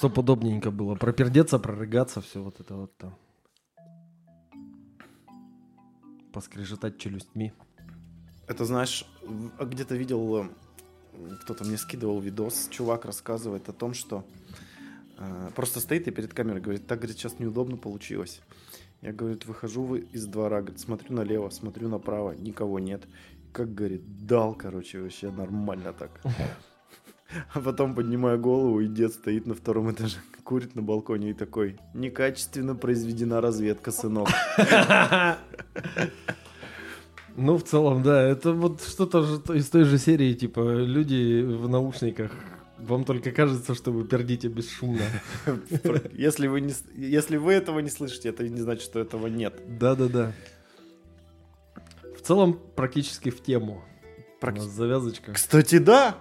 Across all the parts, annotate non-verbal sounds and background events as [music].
Чтоб удобненько было. Пропердеться, прорыгаться, все вот это вот там. Поскрежетать челюстьми. Это знаешь, а где-то видел, э, кто-то мне скидывал видос, чувак рассказывает о том, что э, просто стоит и перед камерой говорит, так, говорит, сейчас неудобно получилось. Я, говорит, выхожу вы- из двора, говорит, смотрю налево, смотрю направо, никого нет. Как, говорит, дал, короче, вообще нормально так. [laughs] А потом поднимаю голову, и дед стоит на втором этаже, [laughs] курит на балконе и такой, некачественно произведена разведка, сынок. [laughs] Ну, в целом, да, это вот что-то из той же серии, типа, люди в наушниках. Вам только кажется, что вы пердите бесшумно. Если вы, не, если вы этого не слышите, это не значит, что этого нет. Да-да-да. В целом, практически в тему. У Практи- нас завязочка. Кстати, да.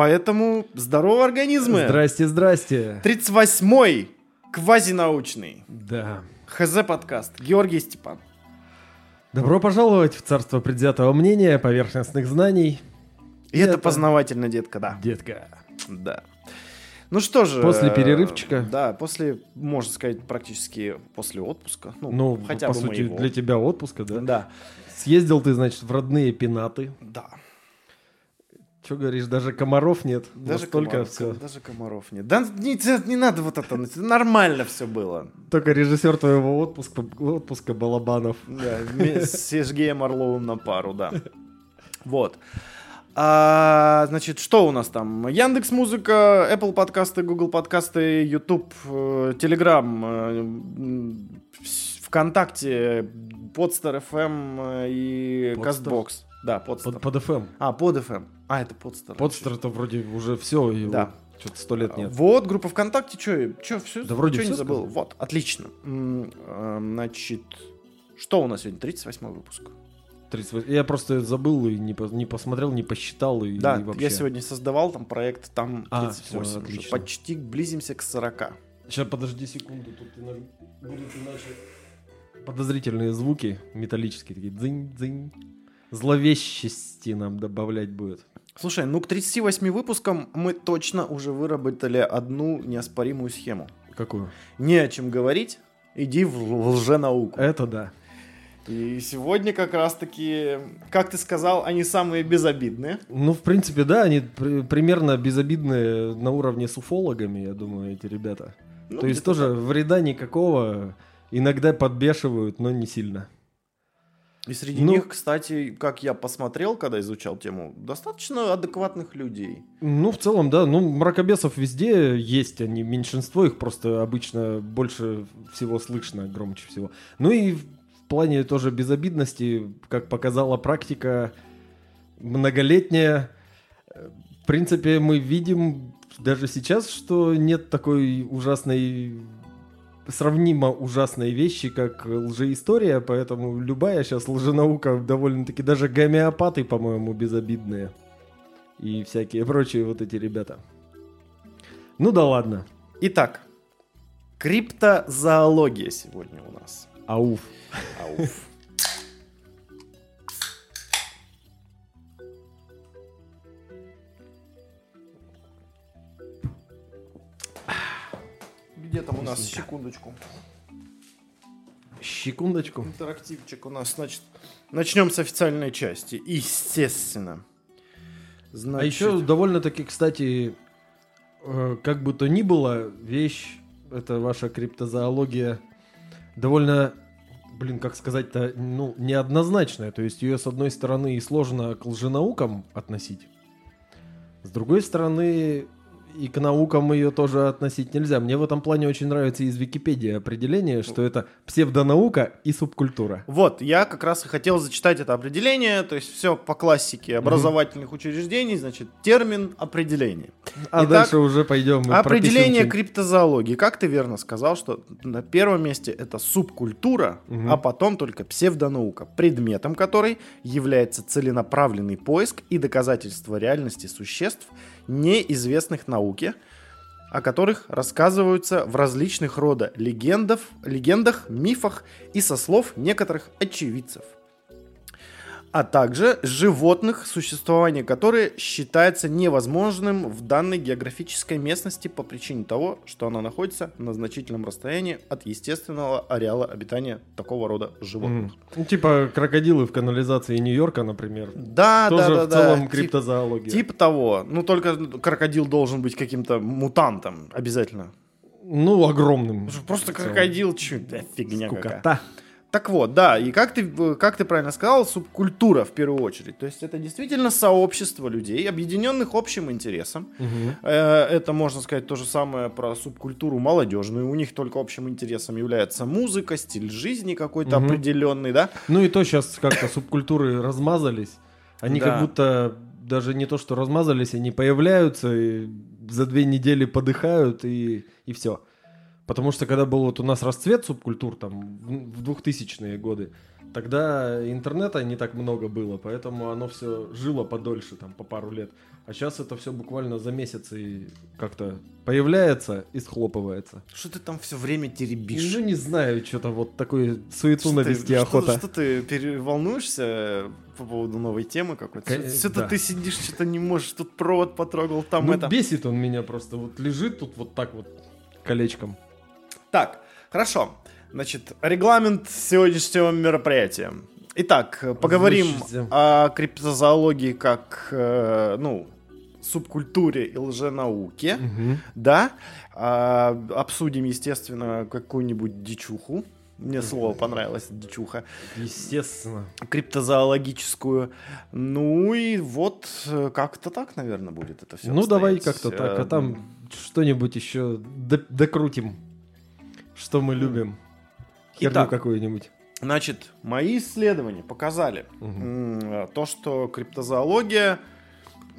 Поэтому здорово, организмы. Здрасте, здрасте. 38-й квазинаучный Да. ХЗ подкаст. Георгий Степан. Добро пожаловать в царство предвзятого мнения, поверхностных знаний. И это, Это- познавательно, детка, да. Детка. Да. Ну что же. После э, перерывчика. Да, после, можно сказать, практически после отпуска. Ну, Ну, хотя по бы сути, моего. для тебя отпуска, да? Да. Съездил ты, значит, в родные пенаты. Да. Че говоришь, даже комаров нет? Даже комаров, все. даже комаров нет. Да не, не надо вот это. Нормально все было. Только режиссер твоего отпуска, отпуска Балабанов. Да, с Сергеем Орловым на пару, да. Вот. А, значит, что у нас там? Яндекс Музыка, Apple подкасты, Google подкасты, YouTube, э, Telegram, э, вс- ВКонтакте, Podster FM э, и? Castbox. Да, Podster. Под, под FM. А, под FM. А, это Podster. Подстер это вроде уже все, Да. что-то сто лет нет. Вот, группа ВКонтакте, что, что, все, Да вроде не всё забыл. сказал. Вот, отлично. М, э, Значит, что у нас сегодня? 38 выпуск. 38. Я просто забыл и не, по- не посмотрел, не посчитал и, Да, и вообще. я сегодня создавал там проект, там А, 38 всё, уже. отлично. Почти близимся к 40. Сейчас подожди секунду, тут будут иначе подозрительные звуки металлические такие дзынь дзынь. Зловещести нам добавлять будет. Слушай, ну к 38 выпускам мы точно уже выработали одну неоспоримую схему. Какую? Не о чем говорить, иди в лженауку. Это да. И сегодня как раз-таки, как ты сказал, они самые безобидные. Ну, в принципе, да, они при- примерно безобидные на уровне с уфологами, я думаю, эти ребята. Ну, То есть тоже вреда никакого, иногда подбешивают, но не сильно. И среди Ну- них, кстати, как я посмотрел, когда изучал тему, достаточно адекватных людей. Ну, в целом, да. Ну, мракобесов везде есть, они меньшинство, их просто обычно больше всего слышно, громче всего. Ну и в плане тоже безобидности, как показала практика многолетняя, э, в принципе, мы видим даже сейчас, что нет такой ужасной сравнимо ужасной вещи, как лжеистория, поэтому любая сейчас лженаука довольно-таки даже гомеопаты, по-моему, безобидные. И всякие прочие вот эти ребята. Ну да ладно. Итак, криптозоология сегодня у нас. Ауф. Ауф. Где там у нас, секундочку. Секундочку. Интерактивчик у нас, значит, начнем с официальной части, естественно. А Значит, еще довольно-таки, кстати, э, как бы то ни было, вещь, это ваша криптозоология, довольно, блин, как сказать-то, ну, неоднозначная. То есть ее, с одной стороны, и сложно к лженаукам относить, с другой стороны, и к наукам ее тоже относить нельзя. Мне в этом плане очень нравится из Википедии определение, что это псевдонаука и субкультура. Вот, я как раз и хотел зачитать это определение, то есть все по классике образовательных учреждений, значит, термин определение. А Итак, дальше уже пойдем. мы Определение пропишем криптозоологии. Как ты верно сказал, что на первом месте это субкультура, Мгм. а потом только псевдонаука, предметом которой является целенаправленный поиск и доказательство реальности существ, неизвестных науке, о которых рассказываются в различных рода легендов, легендах, мифах и со слов некоторых очевидцев. А также животных, существование которых считается невозможным в данной географической местности по причине того, что она находится на значительном расстоянии от естественного ареала обитания такого рода животных. Мгм. Ну, типа крокодилы в канализации Нью-Йорка, например. Да, Тоже да, да, в да. целом Тип- криптозоология. Типа того. Ну, только крокодил должен быть каким-то мутантом обязательно. Ну, огромным. Просто крокодил, чё, да, фигня какая. Так вот, да, и как ты, э, как ты правильно сказал, субкультура в первую очередь. То есть это действительно сообщество людей, объединенных общим интересом. Э, Это, можно сказать, то же самое про субкультуру молодежную. У них только общим интересом является музыка, стиль жизни какой-то Мгм. определенный, да? Ну и то сейчас как-то субкультуры размазались. Они Да. как будто даже не то, что размазались, они появляются и за две недели подыхают и, и все. Потому что когда был вот у нас расцвет субкультур там в в 2000-е годы, тогда интернета не так много было, поэтому оно все жило подольше, там по пару лет. А сейчас это все буквально за месяц и как-то появляется и схлопывается. Что ты там все время теребишь? Ну не знаю, что-то вот такое суету Что ты- навести что- охота. Что ты переволнуешься по поводу новой темы какой-то? Ка- Что-то да. ты сидишь, что-то не можешь, тут провод потрогал, там Ну, это. бесит он меня просто. Вот лежит тут вот так вот колечком. Так, хорошо. Значит, регламент сегодняшнего мероприятия. Итак, э, поговорим Слушайте. о криптозоологии как, э, ну, субкультуре и лженауке, да. А, обсудим, естественно, какую-нибудь дичуху. Мне слово понравилось, дичуха. Естественно. Криптозоологическую. Ну и вот э, как-то так, наверное, будет это все. ну давай как-то так, а там что-нибудь еще до- докрутим. Что мы любим. Херню какую-нибудь. Значит, мои исследования показали м, то, что криптозоология,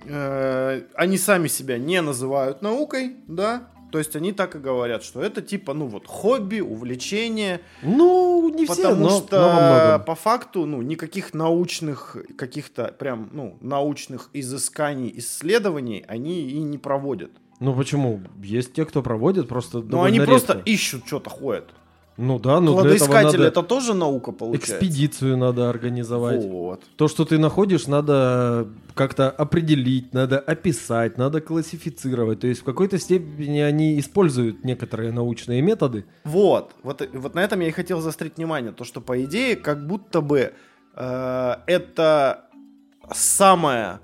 э, они сами себя не называют наукой, да, то есть они так и говорят, что это типа, ну вот, хобби, увлечение, Ну, не все, потому но, что но по факту, ну, никаких научных, каких-то прям, ну, научных изысканий, исследований они и не проводят. Ну почему? Есть те, кто проводит, просто Но они довольно просто редко. ищут что-то, ходят. Ну да, ну для этого Кладоискатель надо это тоже наука получается? экспедицию надо организовать. Вот. То, что ты находишь, надо как-то определить, надо описать, надо классифицировать. То есть в какой-то степени они используют некоторые научные методы. Вот, вот, вот на этом я и хотел заострить внимание, то что по идее как будто бы э, это самая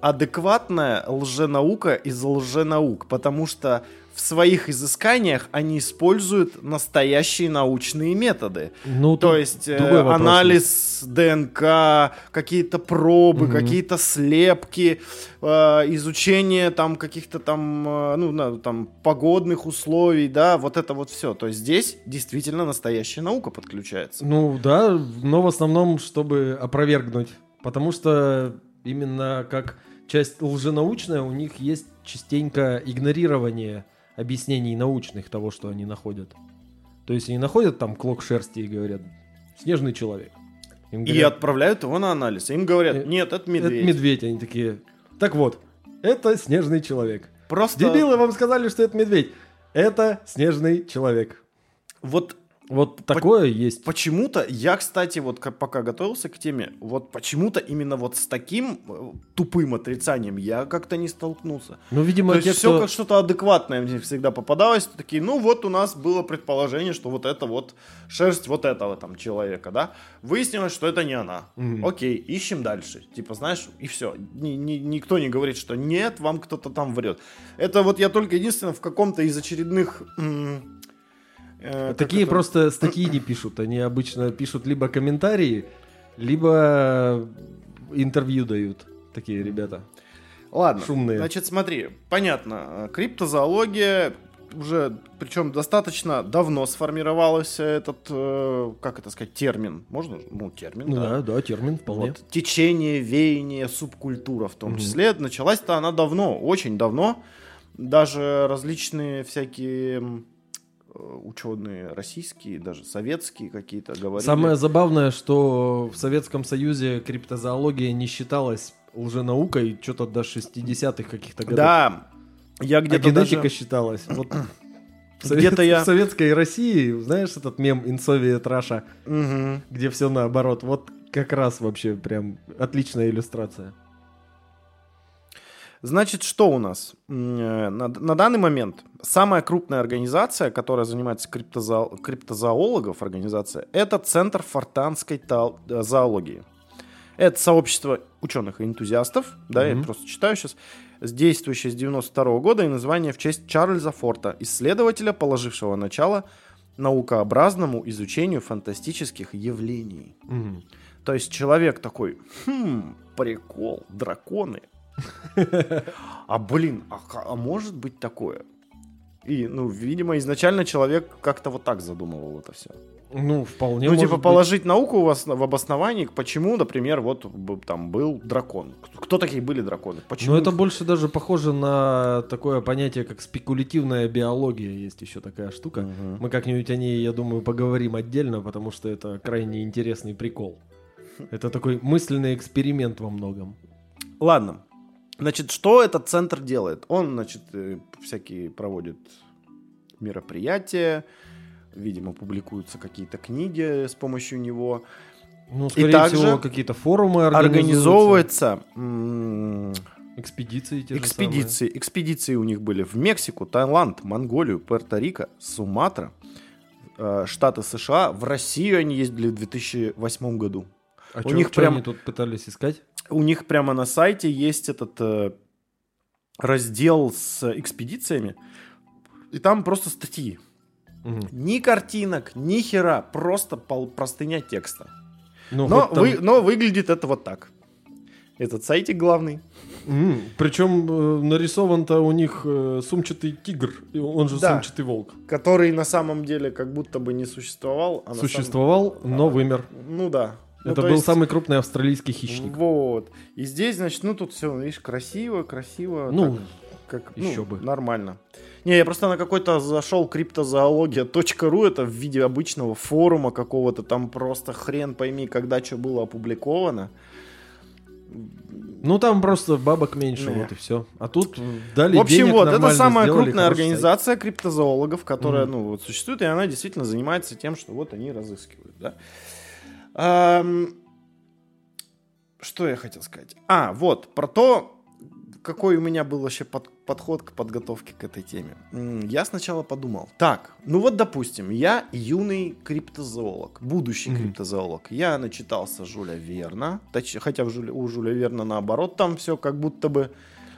адекватная лженаука из лженаук, потому что в своих изысканиях они используют настоящие научные методы. Ну, То есть э, анализ ДНК, какие-то пробы, Мгм. какие-то слепки, э, изучение там каких-то там, э, ну, там погодных условий, да, вот это вот все. То есть здесь действительно настоящая наука подключается. Ну да, но в основном, чтобы опровергнуть. Потому что именно как часть лженаучная, у них есть частенько игнорирование объяснений научных того, что они находят. То есть они находят там клок шерсти и говорят, снежный человек. Им И говорят, отправляют его на анализ. Им говорят, Э, нет, это медведь. это медведь. Они такие, так вот, это снежный человек. Просто Дебилы вам сказали, что это медведь. Это снежный человек. вот Вот такое есть. Почему-то, я, кстати, вот как- пока готовился к теме, вот почему-то именно вот с таким э, тупым отрицанием я как-то не столкнулся. Ну, видимо, То есть те, все кто... как что-то адекватное мне всегда попадалось. Такие, ну вот у нас было предположение, что вот это вот шерсть вот этого там человека, да. Выяснилось, что это не она. Мгм. Окей, ищем дальше. Типа, знаешь, и все. никто не говорит, что нет, вам кто-то там врет. Это вот я только единственное в каком-то из очередных... м, э, Такие это? просто статьи не пишут. Они обычно пишут либо комментарии, либо интервью дают. Такие ребята. Ладно, Шумные. значит, смотри, понятно, э, криптозоология уже, причем достаточно давно сформировался этот, э, как это сказать, термин, можно? Ну, термин, Ну да. да, да, термин вполне. Вот, течение, веяние, субкультура в том Мгм. числе. Началась-то она давно, очень давно. Даже различные всякие ученые российские, даже советские какие-то говорили. Самое забавное, что в Советском Союзе криптозоология не считалась лженаукой что-то до 60-х каких-то годов. Да, я а где-то генетика даже... считалась. Вот [clears throat] В совет- Где-то я- В советской России, знаешь, этот мем «Инсовия Раша», Мгм. где все наоборот. Вот как раз вообще прям отличная иллюстрация. Значит, что у нас? Э, На, на данный момент самая крупная организация, которая занимается криптозо- криптозоологов, организация, это Центр фортанской э, зоологии. Это сообщество ученых и энтузиастов, да, я Мгм. просто читаю сейчас, действующее с 92 года и название в честь Чарльза Форта, исследователя, положившего начало наукообразному изучению фантастических явлений. Мгм. То есть человек такой, хм, прикол, драконы. А блин, а, а может быть такое? И, ну, видимо, изначально человек как-то вот так задумывал это все. Ну, вполне ну, типа, быть. положить науку в, ос- в обосновании, почему, например, вот там был дракон. Кто, такие были драконы? Почему? Ну, это больше даже похоже на такое понятие, как спекулятивная биология. Есть еще такая штука. Мгм. Мы как-нибудь о ней, я думаю, поговорим отдельно, потому что это крайне интересный прикол. [laughs] Это такой мысленный эксперимент во многом. Ладно. Значит, что этот центр делает? Он, значит, э, всякие проводит мероприятия, видимо, публикуются какие-то книги с помощью него. Ну, скорее также всего, какие-то форумы организовываются. Организовывается м, Экспедиции те же экспедиции. Экспедиции у них были в Мексику, Таиланд, Монголию, Пуэрто-Рико, Суматра, э, Штаты США. В Россию они ездили в 2008 году. самые. А у чё- них чё прям- они тут пытались искать? У них прямо на сайте есть этот э, раздел с экспедициями, и там просто статьи. Мгм. Ни картинок, ни хера, просто пол- простыня текста. Ну, Но, там- вы- но выглядит это вот так. Этот сайтик главный. М, Причем э, нарисован-то у них э, сумчатый тигр, он же Да. сумчатый волк. который на самом деле как будто бы не существовал. А Существовал, но вымер. самом- Ну да. Ну, Это то был есть- самый крупный австралийский хищник. Вот. И здесь, значит, ну тут все, видишь, красиво, красиво. Ну, так, как, еще ну, бы. Нормально. Не, я просто на какой-то зашел криптозоология.ру, это в виде обычного форума какого-то, там просто хрен пойми, когда что было опубликовано. Ну там просто бабок меньше, Не. вот и все. А тут дали В общем, денег вот, это самая крупная хороший сайт. организация криптозоологов, которая, Мгм. ну, вот существует, и она действительно занимается тем, что вот они разыскивают, да. Что я хотел сказать? А, вот, про то, какой у меня был вообще под- подход к подготовке к этой теме. Я сначала подумал, так, ну вот, допустим, я юный криптозоолог, будущий Мгм. криптозоолог. Я начитался Жюля Верна, точ- хотя в Жюля- у Жюля Верна наоборот, там все как будто бы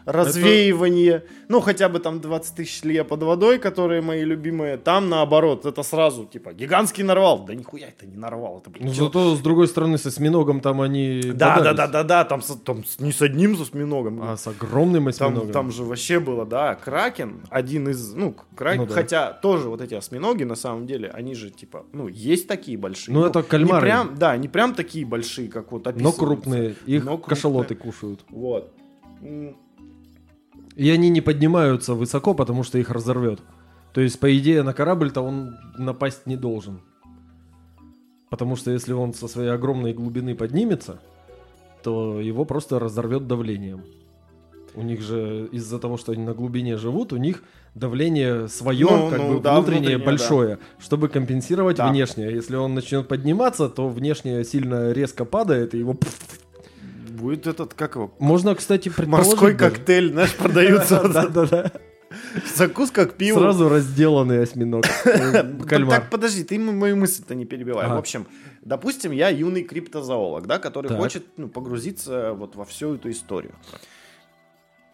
развеивание, ну хотя бы там 20 тысяч лье под водой, которые мои любимые, там наоборот, это сразу типа гигантский нарвал, да нихуя это не нарвал, это блин, Ну, чё- зато, с другой стороны, со осьминогом там они да, да, да, да, да, там, там не с одним с осьминогом, А с огромным там, осьминогом. там же вообще было, да, кракен, один из, ну, кракен, Ну да. хотя тоже вот эти осьминоги, на самом деле, они же, типа, ну, есть такие большие. Ну, это кальмары. Не прям, да, не прям такие большие, как вот Но описываются. крупные. Их Но крупные. кашалоты кушают. Вот. И они не поднимаются высоко, потому что их разорвет. То есть, по идее, на корабль-то он напасть не должен. Потому что если он со своей огромной глубины поднимется, то его просто разорвет давлением. У них же из-за того, что они на глубине живут, у них давление свое, Ну, как ну бы да, внутреннее, внутреннее, большое, чтобы компенсировать Да. внешнее. Если он начнет подниматься, то внешнее сильно резко падает, и его... Будет этот, как его, Можно, кстати, [laughs] предположить... морской даже. коктейль, знаешь, [laughs] продаются. Да-да-да. [laughs] Закуска к пиву. Сразу разделанный осьминог. Ну, Кальмар. Так, подожди, ты мою мысль-то не перебивай. В общем, допустим, я юный криптозоолог, да, который хочет ну, погрузиться вот во всю эту историю.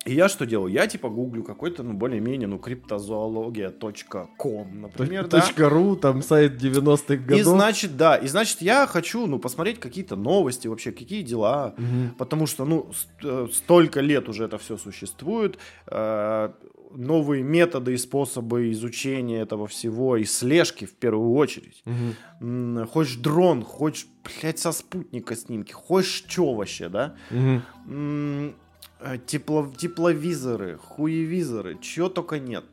И я что делаю? Я типа гуглю какой-то, ну, более-менее, ну, криптозоология.com, например, да. Точка ру, там сайт 90-х И годов. значит, да, и значит, я хочу, ну, посмотреть какие-то новости вообще, какие дела, Мгм. потому что, ну, ст- э, столько лет уже это все существует, э, новые методы и способы изучения этого всего и слежки в первую очередь. М, Хочешь дрон, хочешь, блядь, со спутника снимки, хочешь что вообще, да? Мгм. Э, Тепло, тепловизоры, хуевизоры, чего только нет.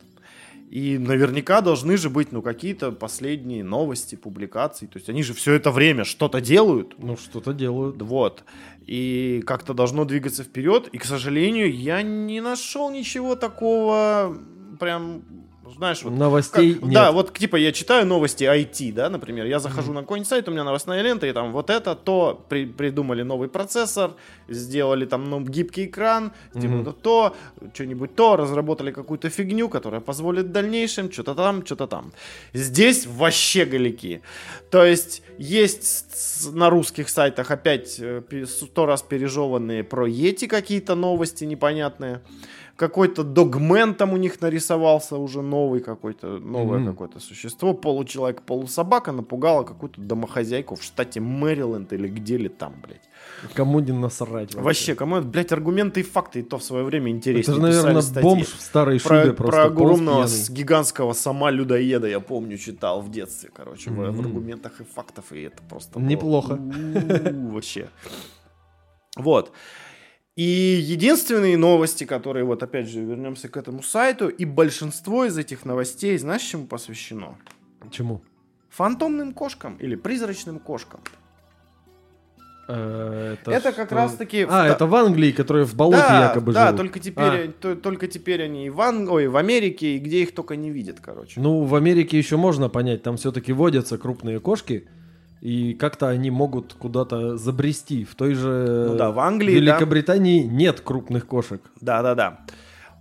И наверняка должны же быть, ну, какие-то последние новости, публикации. То есть они же все это время что-то делают. Ну, что-то делают. Вот. И как-то должно двигаться вперед. И, к сожалению, я не нашел ничего такого прям знаешь, вот Новостей как- нет. Да, вот типа я читаю новости IT, да, например, я захожу на какой-нибудь сайт, у меня новостная лента, и там вот это, то при- придумали новый процессор, сделали там ну, гибкий экран, типа Мгм. то, то, что-нибудь то, разработали какую-то фигню, которая позволит в дальнейшем что-то там, что-то там. Здесь вообще галики. То есть есть на русских сайтах опять э, сто раз пережеванные про Йети какие-то новости непонятные. Какой-то догмен там у них нарисовался уже новый какой-то, новое Мгм. какое-то существо, получеловек, полусобака, напугало какую-то домохозяйку в штате Мэриленд или где ли там, блядь. Кому не насрать вообще. Вообще, кому это, блядь, аргументы и факты, и то в свое время Это интереснее же, наверное, статьи. бомж в старой Про, шубе просто. про огромного с гигантского сама людоеда я помню, читал в детстве, короче, в- в, Мгм. аргументах и фактов, и это просто... было Неплохо. у-у-у, Вообще. Вот. И единственные новости, которые, вот опять же, вернемся к этому сайту, и большинство из этих новостей, знаешь, чему посвящено? Чему? Фантомным кошкам или призрачным кошкам. Э, Это как что? раз-таки в А, та- это в Англии, которые в болоте да, якобы да, живут. только теперь, А. то- только теперь они и в, Ан- ой, в Америке, и где их только не видят, короче. Ну, в Америке еще можно понять, там все-таки водятся крупные кошки, и как-то они могут куда-то забрести. В той же Ну да, в Англии, да. Великобритании нет крупных кошек. Да, да, да.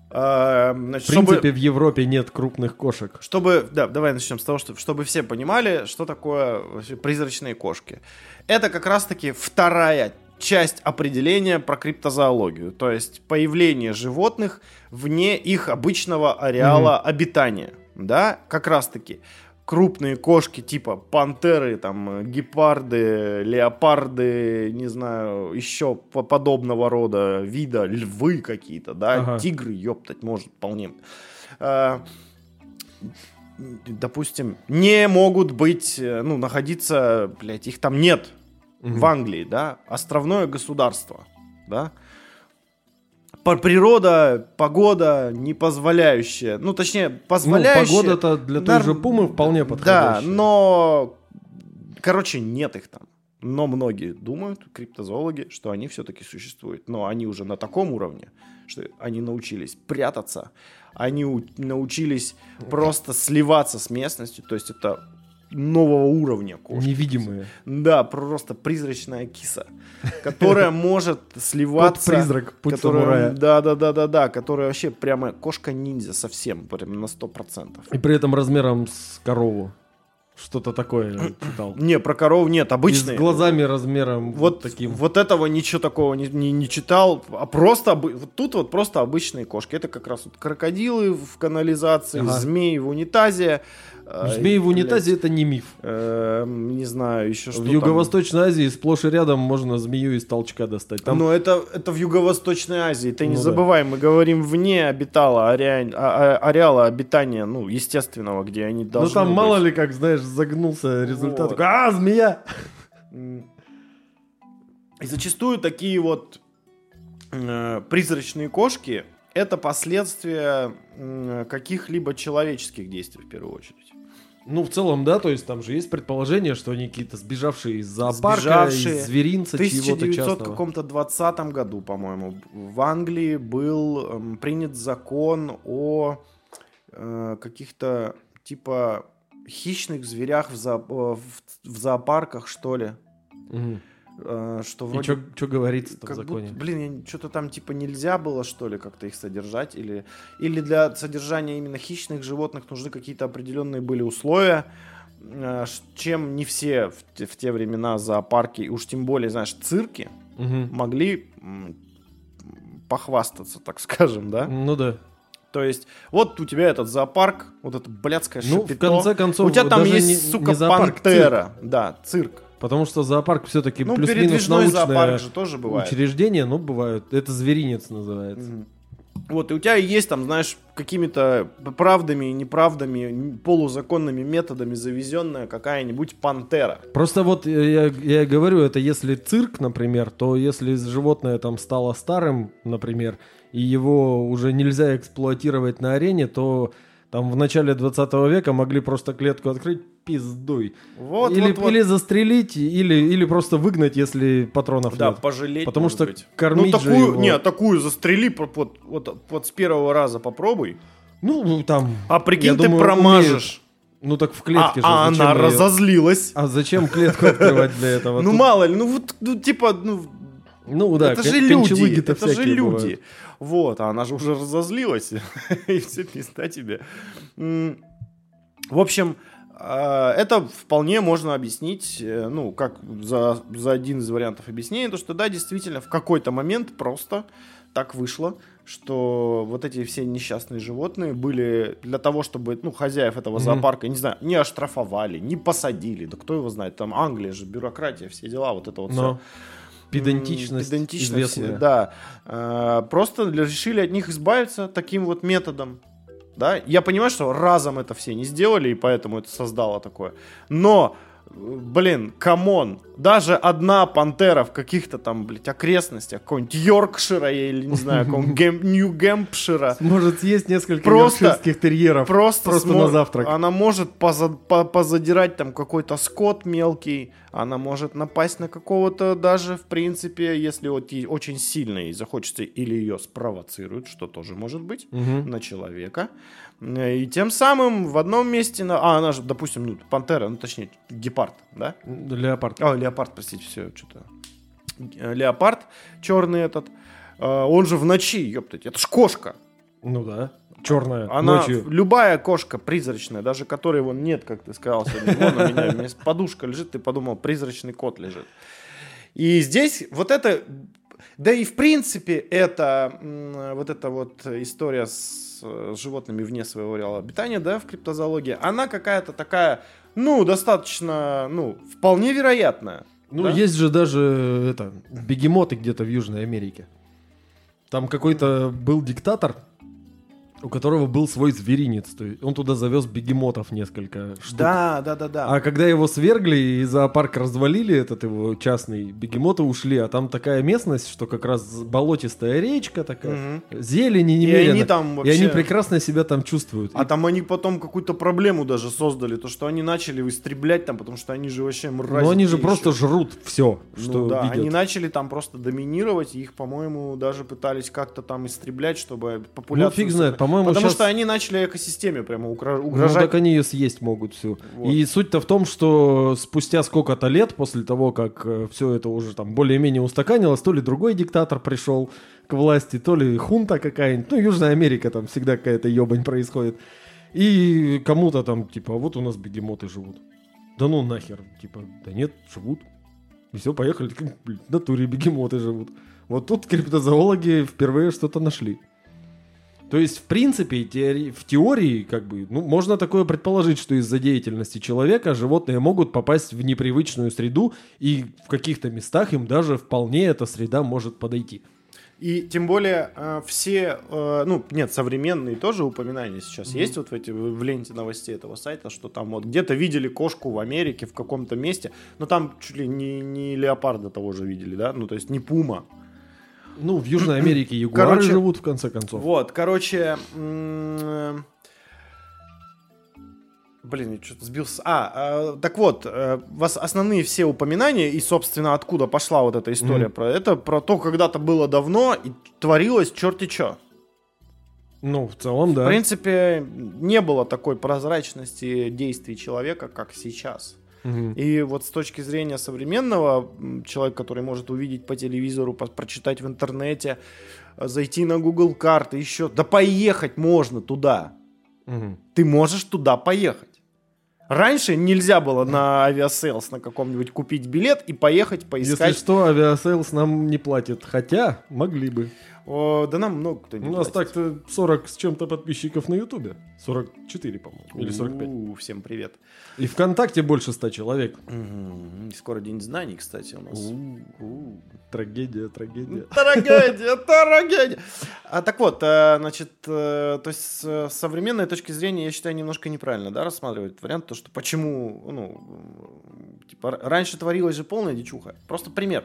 Значит, В принципе, чтобы, в Европе нет крупных кошек. чтобы, да, давай начнем с того, что, чтобы все понимали, что такое призрачные кошки. Это как раз-таки вторая часть определения про криптозоологию, то есть появление животных вне их обычного ареала обитания, да, как раз-таки крупные кошки типа пантеры, там э, гепарды, леопарды, не знаю, еще по- подобного рода вида, львы какие-то, да, Ага. тигры, ёптать, может, вполне. А, допустим, не могут быть, э, ну, находиться, блядь, их там нет Мгм. в Англии, да, островное государство, да, природа, погода не позволяющая, ну, точнее, Ну, позволяющая. погода-то для той Нар- же пумы вполне Да, подходящая. но, короче, нет их там. Но многие думают, криптозоологи, что они все-таки существуют. Но они уже на таком уровне, что они научились прятаться, они научились просто сливаться с местностью. То есть это нового уровня кошки. Невидимые. Да, просто призрачная киса, которая [laughs] может сливаться. Кот-призрак, путь самурая. Да, да, да, да, да, которая вообще прямо кошка-ниндзя совсем, прям на 100%. И при этом размером с корову. Что-то такое [clears throat] читал. Не, про коров нет, И обычные. с глазами размером вот Вот таким. Вот этого ничего такого не, не, не читал. А просто вот тут вот просто обычные кошки. Это как раз вот крокодилы в канализации, Ага. змеи в унитазе. Э, Змеи в унитазе это не миф. э, не знаю, еще что В там. Юго-Восточной Азии сплошь и рядом можно змею из толчка достать. Там Но это, это в Юго-Восточной Азии. Ты не Ну да. забывай, мы говорим вне обитала, ареа- а- а- ареала обитания, ну, естественного, где они Ну должны там быть. мало ли как, знаешь, загнулся результат. Вот. А, змея! И зачастую такие вот э, призрачные кошки это последствия м, каких-либо человеческих действий в первую очередь. Ну, в целом, да, то есть там же есть предположение, что они какие-то сбежавшие из зоопарка, Сбежавшие. из зверинца В чьего-то 1900 частного. каком-то 20 году, по-моему, в Англии был эм, принят закон о э, каких-то типа хищных зверях в, зоо- э, в- в зоопарках, что ли. Мгм. Э, что И вроде что говорится в законе? будто, блин, что-то там типа нельзя было, что ли, как-то их содержать, или, или для содержания именно хищных животных нужны какие-то определенные были условия, ш- чем не все в, те- в те времена зоопарки, и уж тем более, знаешь, цирки Мгм. могли похвастаться, так скажем, да? Ну да. То есть, вот у тебя этот зоопарк, вот это блядское Ну, в шапито. конце концов, у тебя там есть, не- сука, не зоопарк, пантера. Да, цирк. Потому что зоопарк все-таки Ну, плюс-минус научное зоопарк же тоже бывает. учреждение, ну, бывают. Это зверинец называется. Мгм. Вот, и у тебя есть там, знаешь, какими-то правдами и неправдами, полузаконными методами завезенная какая-нибудь пантера. Просто вот я, я говорю, это если цирк, например, то если животное там стало старым, например, и его уже нельзя эксплуатировать на арене, то там в начале 20 века могли просто клетку открыть пиздуй. Вот, или, вот, вот. или застрелить, или, или просто выгнать, если патронов Да, нет. пожалеть, Потому что быть. кормить ну, же такую, его- не, такую застрели, вот, вот, вот с первого раза попробуй. Ну, там... А прикинь, ты думаю, промажешь. Ну так в А, клетке же. а она её- разозлилась. А зачем клетку открывать для этого? Ну мало ли, ну вот, ну типа, ну Ну да, это же люди, это же люди. Вот, а она же уже разозлилась, [laughs] и все пизда тебе. В общем, это вполне можно объяснить, э, ну, как за, за один из вариантов объяснения, то, что да, действительно, в какой-то момент просто так вышло, что вот эти все несчастные животные были для того, чтобы, ну, хозяев этого зоопарка, не знаю, не оштрафовали, не посадили, да кто его знает, там Англия же, бюрократия, все дела, вот это вот. Но педантичность, М, педантичность, известная. да. Э, Просто решили от них избавиться таким вот методом. Да? Я понимаю, что разом это все не сделали, и поэтому это создало такое. Но, блин, come on, даже одна пантера в каких-то там, блядь, окрестностях, какого-нибудь Йоркшира или, не знаю, какого-нибудь [laughs] Гэм- Нью-Гэмпшира, Может съесть несколько Просто- йоркширских терьеров. просто, Просто смо- на завтрак. Она может поза- по- позадирать там какой-то скот мелкий, она может напасть на какого-то даже, в принципе, если вот ей очень сильно ей захочется, или ее спровоцируют, что тоже может быть, Мгм. на человека. Э, И тем самым в одном месте, на... а она же, допустим, ну, пантера, ну точнее, гепард, да? Леопард. А, леопард, простите, все, что-то. Э, Леопард черный этот, э, он же в ночи, ёптать, это ж кошка. Ну да. Черная. Она, Ночью. любая кошка призрачная, даже которой вон нет, как ты сказал сегодня, вон у меня, у меня подушка лежит, ты подумал, призрачный кот лежит. И здесь вот это, да и в принципе это, вот эта вот история с э, животными вне своего реала обитания, да, в криптозоологии, она какая-то такая, ну, достаточно, ну, вполне вероятная. Ну, да? есть же даже это, бегемоты где-то в Южной Америке. Там какой-то был диктатор, у которого был свой зверинец. То есть он туда завез бегемотов несколько штук. Да, да, да, да. А когда его свергли и зоопарк развалили, этот его частный, бегемоты ушли, а там такая местность, что как раз болотистая речка такая, Мгм. зелени И немерено. они там И вообще... они прекрасно себя там чувствуют. А И- там они потом какую-то проблему даже создали, то что они начали истреблять там, потому что они же вообще мрази. Но они же еще. просто жрут все, Ну что да, видят. они начали там просто доминировать, и их, по-моему, даже пытались как-то там истреблять, чтобы Ну, популяцию... фиг знает, по-моему, Потому щас- что они начали экосистеме прямо Ну, угрожать. так они ее съесть могут всю. Вот. И суть-то в том, что спустя сколько-то лет после того, как все это уже там более-менее устаканилось, то ли другой диктатор пришел к власти, то ли хунта какая-нибудь. Ну, Южная Америка, там всегда какая-то ебань происходит. И кому-то там, типа, а вот у нас бегемоты живут. Да ну нахер, типа, да нет, живут. И все, поехали, в натуре бегемоты живут. Вот тут криптозоологи впервые что-то нашли. То есть, в принципе, теори- в теории, как бы, ну, можно такое предположить, что из-за деятельности человека животные могут попасть в непривычную среду, и в каких-то местах им даже вполне эта среда может подойти. И тем более э, все, э, ну, нет, современные тоже упоминания сейчас есть вот в, эти, в ленте новостей этого сайта, что там вот где-то видели кошку в Америке в каком-то месте, но там чуть ли не, не леопарда того же видели, да, ну, то есть не пума, Ну, в Южной Америке [clears throat] ягуары Короче, живут, в конце концов. Вот, короче, м, блин, я что-то сбился. А, э, так вот, э, вас основные все упоминания и, собственно, откуда пошла вот эта история Мгм. про это, про то, когда-то было давно и творилось черти чё. Ну, в целом, да. В принципе, не было такой прозрачности действий человека, как сейчас. И вот с точки зрения современного человека, который может увидеть по телевизору, по- прочитать в интернете, э, зайти на Google карты, еще, да поехать можно туда. Ты можешь туда поехать. Раньше нельзя было на Aviasales на каком-нибудь купить билет и поехать поискать. Если что, Aviasales нам не платит. Хотя, могли бы. О, да нам много кто не У нас так-то 40 с чем-то подписчиков на Ютубе. 44, по-моему. Или 45. У, Всем привет. И ВКонтакте больше 100 человек. Мгм. Скоро день знаний, кстати, у нас. У, Трагедия, трагедия. Трагедия, трагедия. А, так вот, э, значит, э, то есть с современной точки зрения, я считаю, немножко неправильно, да, рассматривать вариант, то, что почему, ну, типа, раньше творилась же полная дичуха. Просто пример.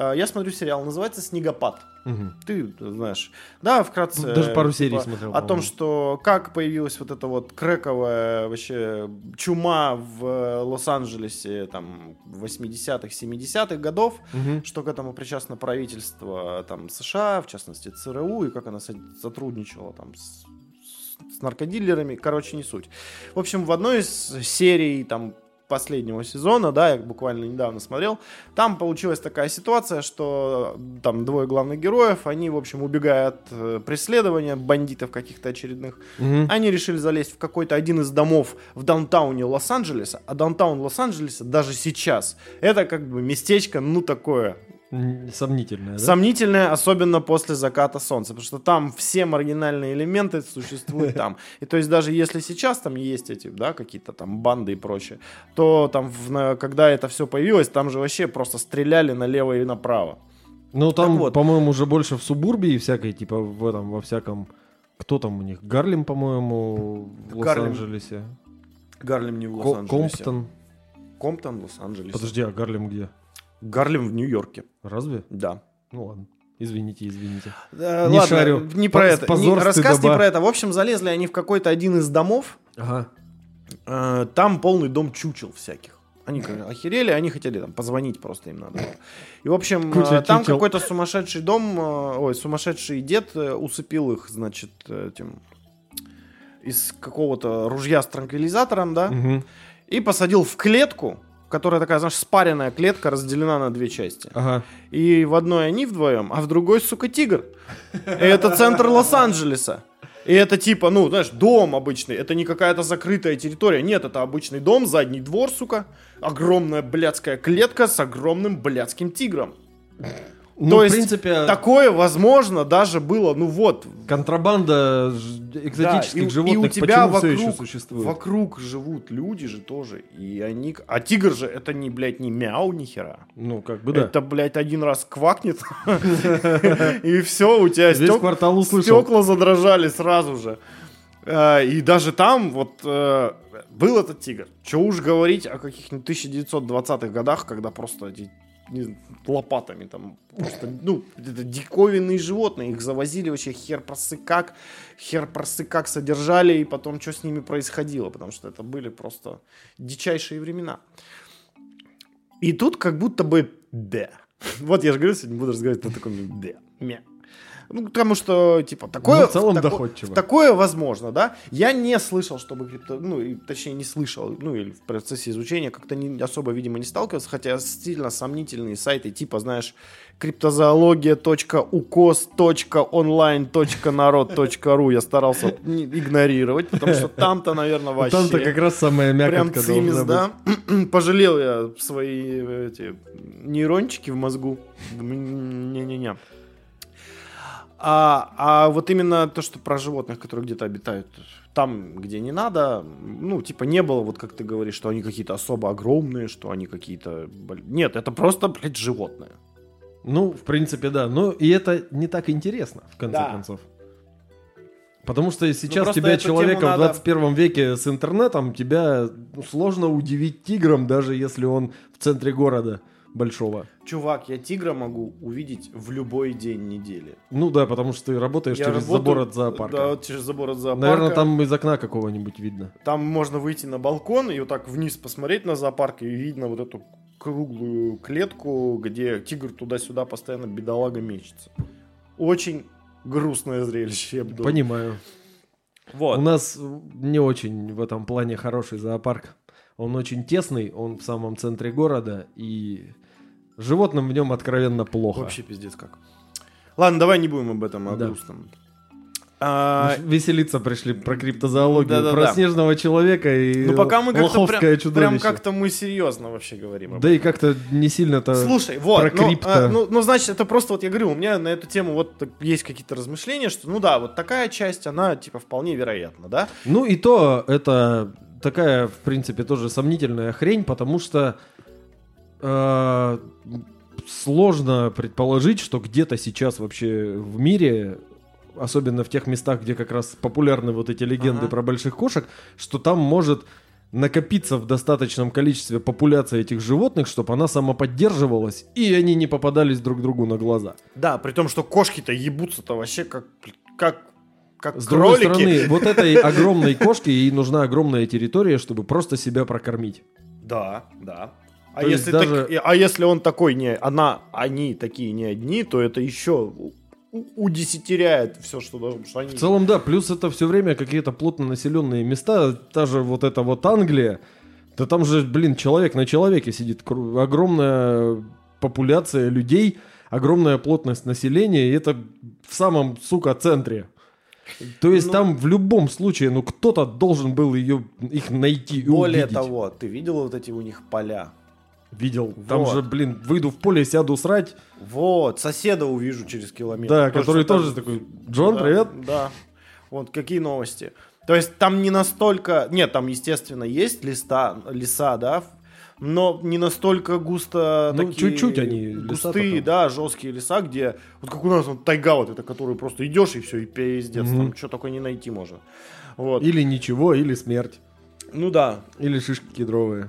Э, Я смотрю сериал, называется «Снегопад». Мгм. Ты знаешь. Да, вкратце. Ну, Даже пару типа, серий смотрел. О том, что как появилась вот эта вот крэковая вообще чума в Лос-Анджелесе там 80-х, 70-х годов, Мгм. что к этому причастно правительство там США, в частности ЦРУ, и как она со- сотрудничала там с с наркодилерами, короче, не суть. В общем, в одной из серий, там, последнего сезона, да, я буквально недавно смотрел, там получилась такая ситуация, что там двое главных героев, они, в общем, убегая от э, преследования бандитов каких-то очередных, Мгм. они решили залезть в какой-то один из домов в даунтауне Лос-Анджелеса, а даунтаун Лос-Анджелеса даже сейчас, это как бы местечко, ну, такое, Сомнительное, да? Сомнительное, особенно после заката солнца, потому что там все маргинальные элементы существуют [laughs] там. И то есть даже если сейчас там есть эти, да, какие-то там банды и прочее, то там, в- на- когда это все появилось, там же вообще просто стреляли налево и направо. Ну, там, вот. по-моему, уже больше в субурбии всякой, типа в этом, во всяком... Кто там у них? Гарлем, по-моему, в Гарлем. Лос-Анджелесе. Гарлем не в Лос-Анджелесе. Комптон. Комптон, Лос-Анджелес. Подожди, а Гарлем где? Гарлем в Нью-Йорке. Разве? Да. Ну ладно. Извините, извините. Э, Не ладно, шарю. не про это. позор, Не- рассказ не стыдоба. про это. В общем, залезли они в какой-то один из домов. Ага. Э, Там полный дом чучел всяких. Они как, охерели, они хотели там позвонить просто им надо. И, в общем, Куча э, там чучел. какой-то сумасшедший дом, э, ой, сумасшедший дед э, усыпил их, значит, этим из какого-то ружья с транквилизатором, да, Мгм. и посадил в клетку, которая такая, знаешь, спаренная клетка, разделена на две части. Ага. И в одной они вдвоем, а в другой, сука, тигр. И это центр Лос-Анджелеса. И это типа, ну, знаешь, дом обычный. Это не какая-то закрытая территория. Нет, это обычный дом, задний двор, сука. Огромная блядская клетка с огромным блядским тигром. Ну, То в есть, принципе, Такое, возможно, даже было, ну вот, контрабанда экзотических Да, и- и животных у тебя почему все еще вокруг- существует? вокруг живут люди же тоже. И они... А тигр же, это не, блядь, не мяу ни хера. Ну, как бы да. Это, блядь, один раз квакнет, [laughs] и все, у тебя стекла задрожали сразу же. Э, И даже там вот э, был этот тигр. Че уж говорить о каких-нибудь 1920-х годах, когда просто эти не лопатами там просто, ну, это диковинные животные, их завозили вообще хер просы как, хер просы как содержали, и потом что с ними происходило, потому что это были просто дичайшие времена. И тут как будто бы да. [laughs] Вот я же говорю, сегодня буду разговаривать на таком да. Мя. Ну, потому что, типа, такое... Ну, в целом тако- доходчиво. Такое возможно, да? Я не слышал, чтобы крипто... Ну, и, точнее, не слышал, ну, или в процессе изучения как-то не, особо, видимо, не сталкивался, хотя сильно сомнительные сайты, типа, знаешь, криптозоология.укос.онлайн.народ.ру я старался не- игнорировать, потому что там-то, наверное, вообще... Там-то как раз самая Прям мякотка цимис, должна быть. да? [clears throat] Пожалел я свои эти нейрончики в мозгу. Не-не-не. А, а вот именно то, что про животных, которые где-то обитают там, где не надо, ну, типа, не было, вот как ты говоришь, что они какие-то особо огромные, что они какие-то... Нет, это просто, блядь, животные. Ну, в принципе, да. Но и это не так интересно, в конце Да. концов. Потому что сейчас просто тебя, человека надо- в 21 веке с интернетом, тебя ну, сложно удивить тигром, даже если он в центре города большого. Чувак, я тигра могу увидеть в любой день недели. Ну да, потому что ты работаешь Я через работаю- забор от зоопарка. Да, через забор от зоопарка. Наверное, там из окна какого-нибудь видно. Там можно выйти на балкон и вот так вниз посмотреть на зоопарк, и видно вот эту круглую клетку, где тигр туда-сюда постоянно бедолага мечется. Очень грустное зрелище, я бы думал. Понимаю. Вот. У нас не очень в этом плане хороший зоопарк. Он очень тесный, он в самом центре города, и животным в нем откровенно плохо. Вообще пиздец как. Ладно, давай не будем об этом, о Да. грустном. А, Веселиться пришли про криптозоологию, Да-да-да. про снежного человека и ну пока мы как-то прям, чудовище. прям как-то мы серьезно вообще говорим. об Да и как-то не сильно-то... Слушай, вот, про ну, крипто. а, ну, ну, значит, это просто, вот я говорю, у меня на эту тему вот есть какие-то размышления, что, ну да, вот такая часть, она, типа, вполне вероятна, да? Ну и то это такая, в принципе, тоже сомнительная хрень, потому что э, сложно предположить, что где-то сейчас вообще в мире, особенно в тех местах, где как раз популярны вот эти легенды Ага. про больших кошек, что там может накопиться в достаточном количестве популяция этих животных, чтобы она самоподдерживалась, и они не попадались друг другу на глаза. Да, при том, что кошки-то ебутся-то вообще как, как, как С другой кролики. стороны, [laughs] вот этой огромной кошке ей нужна огромная территория, чтобы просто себя прокормить. Да, да. А То если, даже- так- а если он такой не, она, они такие не одни, то это еще удесятеряет все, что должно. Что они... В целом, да, плюс это все время какие-то плотно населенные места, та же вот эта вот Англия, да там же, блин, человек на человеке сидит, огромная популяция людей, огромная плотность населения, и это в самом, сука, центре. То есть Ну- там в любом случае, ну кто-то должен был ее, их найти и Более увидеть. того, ты видел вот эти у них поля? Видел. Там Вот. же, блин, выйду в поле, сяду срать. Вот, соседа увижу через километр. Да, Точно который тоже же. такой, Джон, Да, привет. Да. Вот какие новости. То есть там не настолько... Нет, там, естественно, есть листа, леса, да, но не настолько густо Ну, такие чуть-чуть они, густые, там. да, жесткие леса, где вот как у нас вот тайга вот эта, которую просто идешь и все, и пиздец, Мгм. там что такое не найти можно. Вот. Или ничего, или смерть. Ну да. Или шишки кедровые.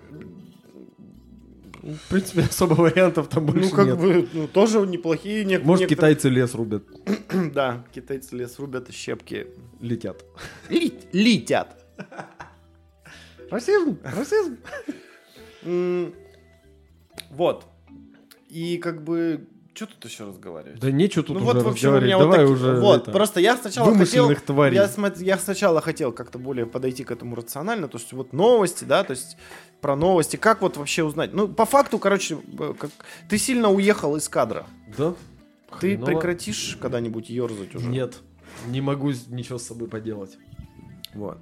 В принципе, [laughs] особо вариантов там больше ну как нет. бы, ну тоже неплохие. не- Может, некоторые- китайцы лес рубят, [clears throat] Да, китайцы лес рубят и щепки летят. Лит- летят. Расизм, расизм. Вот. И как бы... Что тут еще разговаривать? Да нечего тут ну уже вот, разговаривать. меня вот Давай таки- уже Вот, это, просто я сначала хотел... тварей. Я, смо- я сначала хотел как-то более подойти к этому рационально, то есть вот новости, да, то есть про новости, как вот вообще узнать? Ну, по факту, короче, э, как... ты сильно уехал из кадра. Да? Ты Хреново. прекратишь когда-нибудь ерзать уже? Нет, не могу ничего с собой поделать. Вот.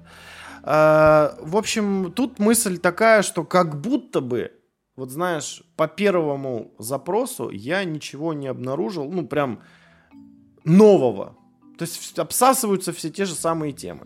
А, в общем, тут мысль такая, что как будто бы, вот знаешь, по первому запросу я ничего не обнаружил, ну прям нового. То есть обсасываются все те же самые темы.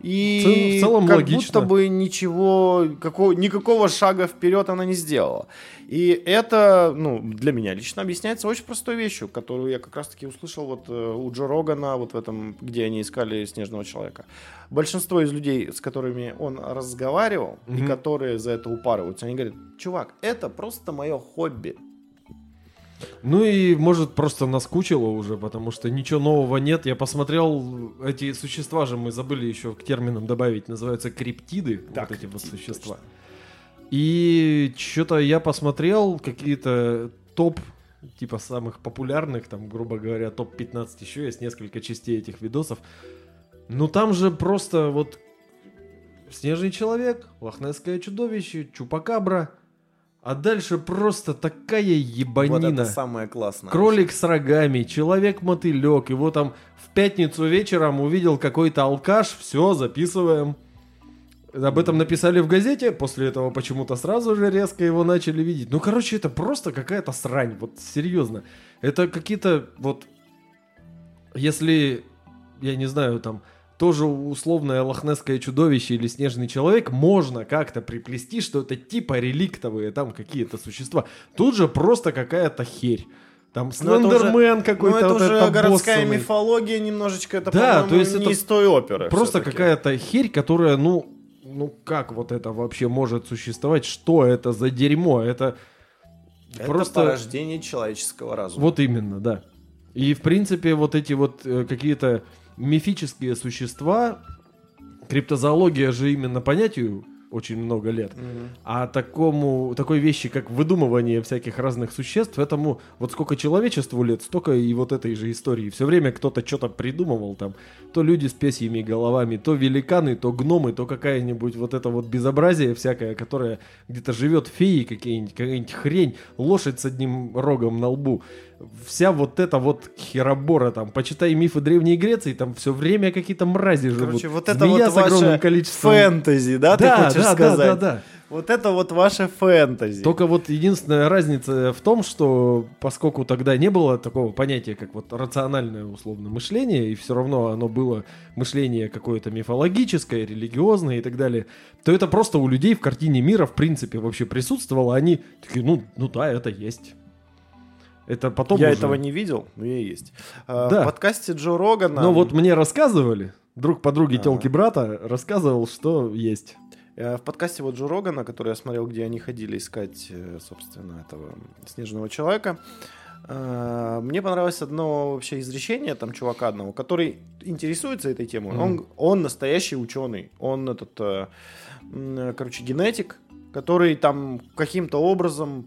И В цел- в целом как логично. будто бы ничего, какого, никакого шага вперед она не сделала. И это, ну, для меня лично объясняется очень простой вещью, которую я как раз-таки услышал вот э, у Джо Рогана, вот в этом, где они искали Снежного Человека. Большинство из людей, с которыми он разговаривал, и Мгм. которые за это упарываются, они говорят, чувак, это просто мое хобби. Ну и, может, просто наскучило уже, потому что ничего нового нет. Я посмотрел, эти существа же мы забыли еще к терминам добавить, называются криптиды, Да, вот эти вот криптиды, существа. И что-то я посмотрел, какие-то топ, типа самых популярных, там, грубо говоря, топ-15 еще есть, несколько частей этих видосов. Ну там же просто вот Снежный человек, Лохнесское чудовище, Чупакабра, а дальше просто такая ебанина. Вот это самое классное. Кролик с рогами, человек-мотылек. Его там в пятницу вечером увидел какой-то алкаш. Все, записываем. Об этом написали в газете. После этого почему-то сразу же резко его начали видеть. Ну, короче, это просто какая-то срань. Вот серьезно. Это какие-то вот... Если, я не знаю, там тоже условное лохнесское чудовище или снежный человек можно как-то приплести, что это типа реликтовые там какие-то существа. Тут же просто какая-то херь. Там Ну, это уже- Слендермен Ну, какой-то это вот уже это городская боссовый. мифология немножечко, это, Да, по-моему, то есть не это из той оперы. Просто какая-то херь, которая, ну, ну как вот это вообще может существовать? Что это за дерьмо? Это, Это просто... порождение человеческого разума. Вот именно, да. И, в принципе, вот эти вот э, какие-то мифические существа, криптозоология же именно понятию очень много лет. Мгм. А такому, такой вещи, как выдумывание всяких разных существ, этому вот сколько человечеству лет, столько и вот этой же истории. Все время кто-то что-то придумывал там. То люди с песьями головами, то великаны, то гномы, то какая-нибудь вот это вот безобразие всякое, которое где-то живет феи какие-нибудь, какая-нибудь хрень, лошадь с одним рогом на лбу. Вся вот эта вот херобора там, почитай мифы Древней Греции, там все время какие-то мрази живут. Короче, вот это Змея вот с огромным ваше количеством... фэнтези, да, ты да, хочешь да, сказать? да, да, да. Вот это вот ваше фэнтези. Только вот единственная разница в том, что поскольку тогда не было такого понятия, как вот рациональное условно мышление, и все равно оно было мышление какое-то мифологическое, религиозное и так далее, то это просто у людей в картине мира в принципе вообще присутствовало. Они такие, ну, ну да, это есть. Это потом Я уже- этого не видел, но я есть. А, Да. В подкасте Джо Рогана... Но вот мне рассказывали, друг подруги Ага. телки брата рассказывал, что есть. э, В подкасте вот Джо Рогана, который я смотрел, где они ходили искать, э, собственно, этого снежного человека, э, мне понравилось одно вообще изречение там чувака одного, который интересуется этой темой. Мгм. Он, он настоящий ученый. Он этот, э, короче, генетик, который там каким-то образом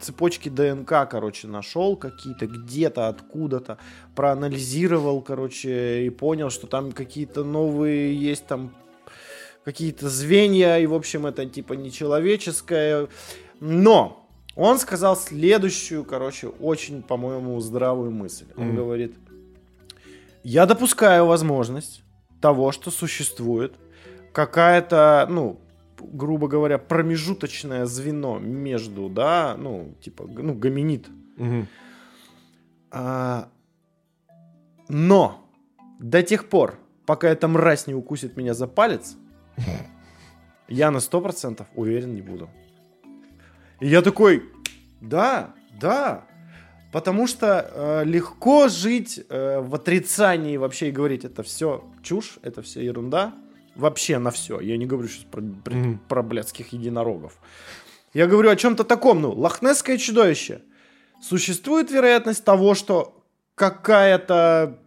цепочки ДНК, короче, нашел какие-то где-то, откуда-то, проанализировал, короче, и понял, что там какие-то новые есть там какие-то звенья, и, в общем, это типа нечеловеческое. Но он сказал следующую, короче, очень, по-моему, здравую мысль. Он Мгм. говорит, я допускаю возможность того, что существует какая-то, ну, грубо говоря, промежуточное звено между, да, ну, типа, ну, гоминид. Мгм. А, но до тех пор, пока эта мразь не укусит меня за палец, [laughs] я на 100% уверен не буду. И я такой, да, да. Потому что э, легко жить э, в отрицании вообще и говорить, это все чушь, это все ерунда. Вообще на все. Я не говорю сейчас про, про, Мгм. про блядских единорогов. Я говорю о чем-то таком, ну, лохнесское чудовище. Существует вероятность того, что какая-то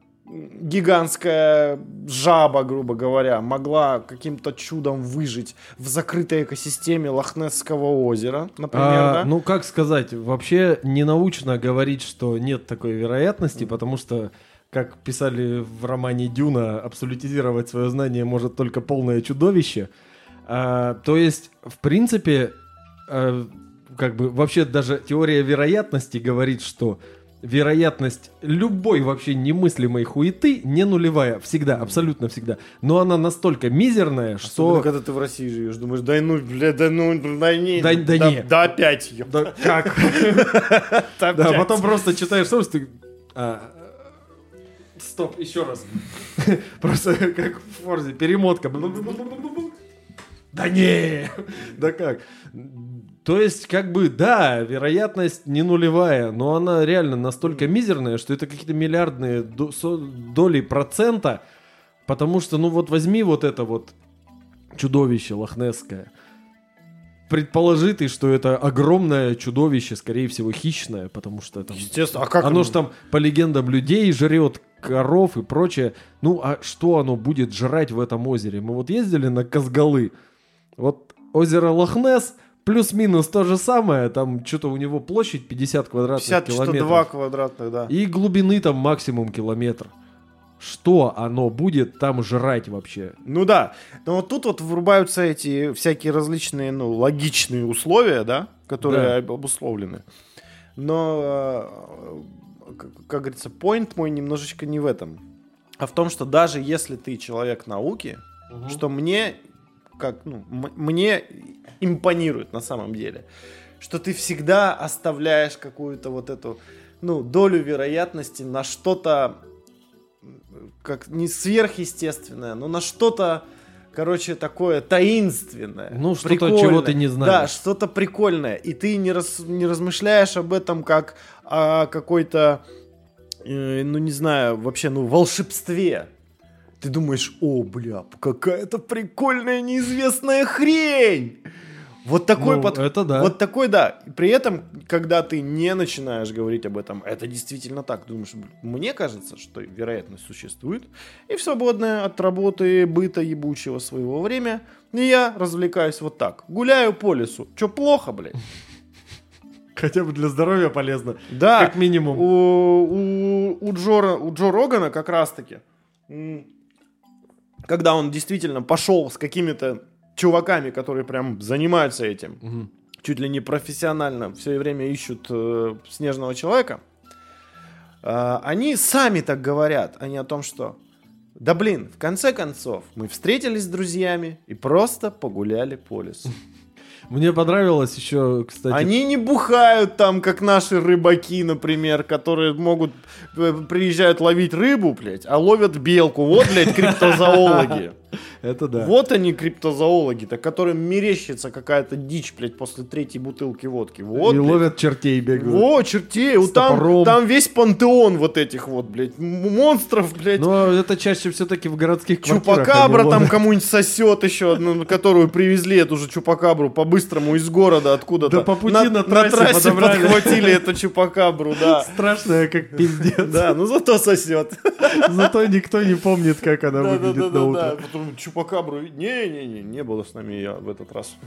гигантская жаба, грубо говоря, могла каким-то чудом выжить в закрытой экосистеме Лохнесского озера, например, А, да? Ну, как сказать, вообще не научно говорить, что нет такой вероятности, потому что, как писали в романе Дюна, абсолютизировать свое знание может только полное чудовище. А, то есть, в принципе, а, как бы вообще даже теория вероятности говорит, что вероятность любой вообще немыслимой хуеты не нулевая, всегда, абсолютно всегда. Но она настолько мизерная, Особенно, что... когда ты в России живешь, думаешь, да ну, бля, да ну, да не, Да- да не. да опять, ёп, Да как? [laughs] да Да, потом просто читаешь а, Стоп, еще раз. [laughs] Просто как в Форзе, перемотка. Да не! [laughs] Да как? То есть, как бы, да, вероятность не нулевая, но она реально настолько мизерная, что это какие-то миллиардные доли процента, потому что, ну вот возьми вот это вот чудовище лохнесское, предположи ты, что это огромное чудовище, скорее всего, хищное, потому что там... Естественно, а как оно же там, по легендам, людей жрет, коров и прочее. Ну, а что оно будет жрать в этом озере? Мы вот ездили на Казгалы. Вот озеро Лохнес плюс-минус то же самое. Там что-то у него площадь 50 квадратных 50 километров. 2 квадратных, да. И глубины там максимум километр. Что оно будет там жрать вообще? Ну да, но вот тут вот врубаются эти всякие различные, ну, логичные условия, да, которые об- обусловлены. Но, э, как, как говорится, point мой немножечко не в этом, а в том, что даже если ты человек науки, что мне, как, ну, мне импонирует на самом деле, что ты всегда оставляешь какую-то вот эту, ну, долю вероятности на что-то, как не сверхъестественное, но на что-то, короче, такое таинственное. Ну, что-то, чего ты не знаешь. Да, что-то прикольное. И ты не, рас- не размышляешь об этом как о какой-то, э, ну, не знаю, вообще, ну, волшебстве. Ты думаешь, о, бля, какая-то прикольная неизвестная хрень. Вот такой Ну, под- это да. Вот такой, да. При этом, когда ты не начинаешь говорить об этом, это действительно так. Думаешь, «Блин, мне кажется, что вероятность существует. И в свободное от работы быта ебучего своего время я развлекаюсь вот так. Гуляю по лесу. Че, плохо, блядь? Хотя бы для здоровья полезно. Да. Как минимум. У, у, у, Джо, у Джо Рогана как раз-таки, когда он действительно пошел с какими-то чуваками, которые прям занимаются этим, Мгм. чуть ли не профессионально все время ищут э, снежного человека, э, они сами так говорят, они о том, что да блин, в конце концов, мы встретились с друзьями и просто погуляли по лесу. [laughs] Мне понравилось еще, кстати, Они не бухают там, как наши рыбаки, например, которые могут э, приезжают ловить рыбу, блядь, а ловят белку. Вот, блядь, [laughs] криптозоологи. Это да. Вот они, криптозоологи-то, которым мерещится какая-то дичь, блядь, после третьей бутылки водки. Вот, и блядь. ловят чертей бегают. Во, чертей, вот там, там весь пантеон вот этих вот, блядь, монстров, блядь. Но это чаще все-таки в городских квартирах. Чупакабра они там ловят. кому-нибудь сосет еще, одну, которую привезли, эту же чупакабру, по-быстрому из города откуда-то. Да по пути на трассе подобрали. подхватили эту чупакабру, да. Страшная, как пиздец. Да, ну зато сосет. Зато никто не помнит, как она выглядит на утро. Чупакабру. Не-не-не, не было с нами я в этот раз.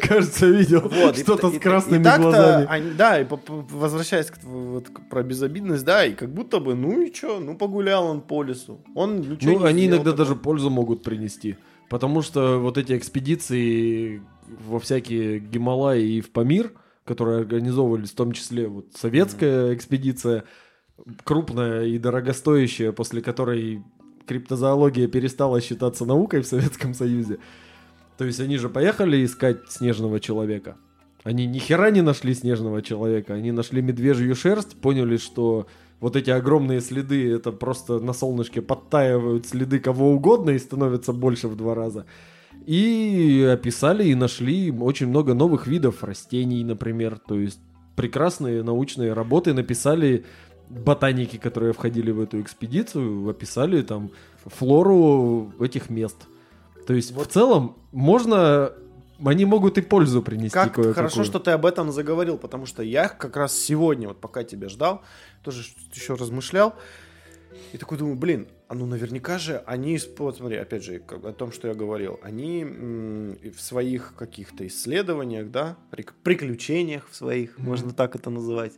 кажется, видел что-то с красными глазами. да, и возвращаясь к, вот, про безобидность, да, и как будто бы, ну и что, ну погулял он по лесу. Он Ну, они иногда даже пользу могут принести. Потому что вот эти экспедиции во всякие Гималаи и в Памир, которые организовывались, в том числе вот советская экспедиция, крупная и дорогостоящая, после которой криптозоология перестала считаться наукой в Советском Союзе. То есть они же поехали искать снежного человека. Они ни хера не нашли снежного человека, они нашли медвежью шерсть, поняли, что вот эти огромные следы, это просто на солнышке подтаивают следы кого угодно и становятся больше в два раза. И описали и нашли очень много новых видов растений, например. То есть прекрасные научные работы написали ботаники, которые входили в эту экспедицию, описали там флору этих мест. То есть в целом можно... Они могут и пользу принести Как кое-какую. хорошо, что ты об этом заговорил, потому что я как раз сегодня, вот пока тебя ждал, тоже еще размышлял, и такой думаю, блин, а ну наверняка же они, вот смотри, опять же, о том, что я говорил, они м, в своих каких-то исследованиях, да, прик- приключениях в своих, Мгм. можно так это называть,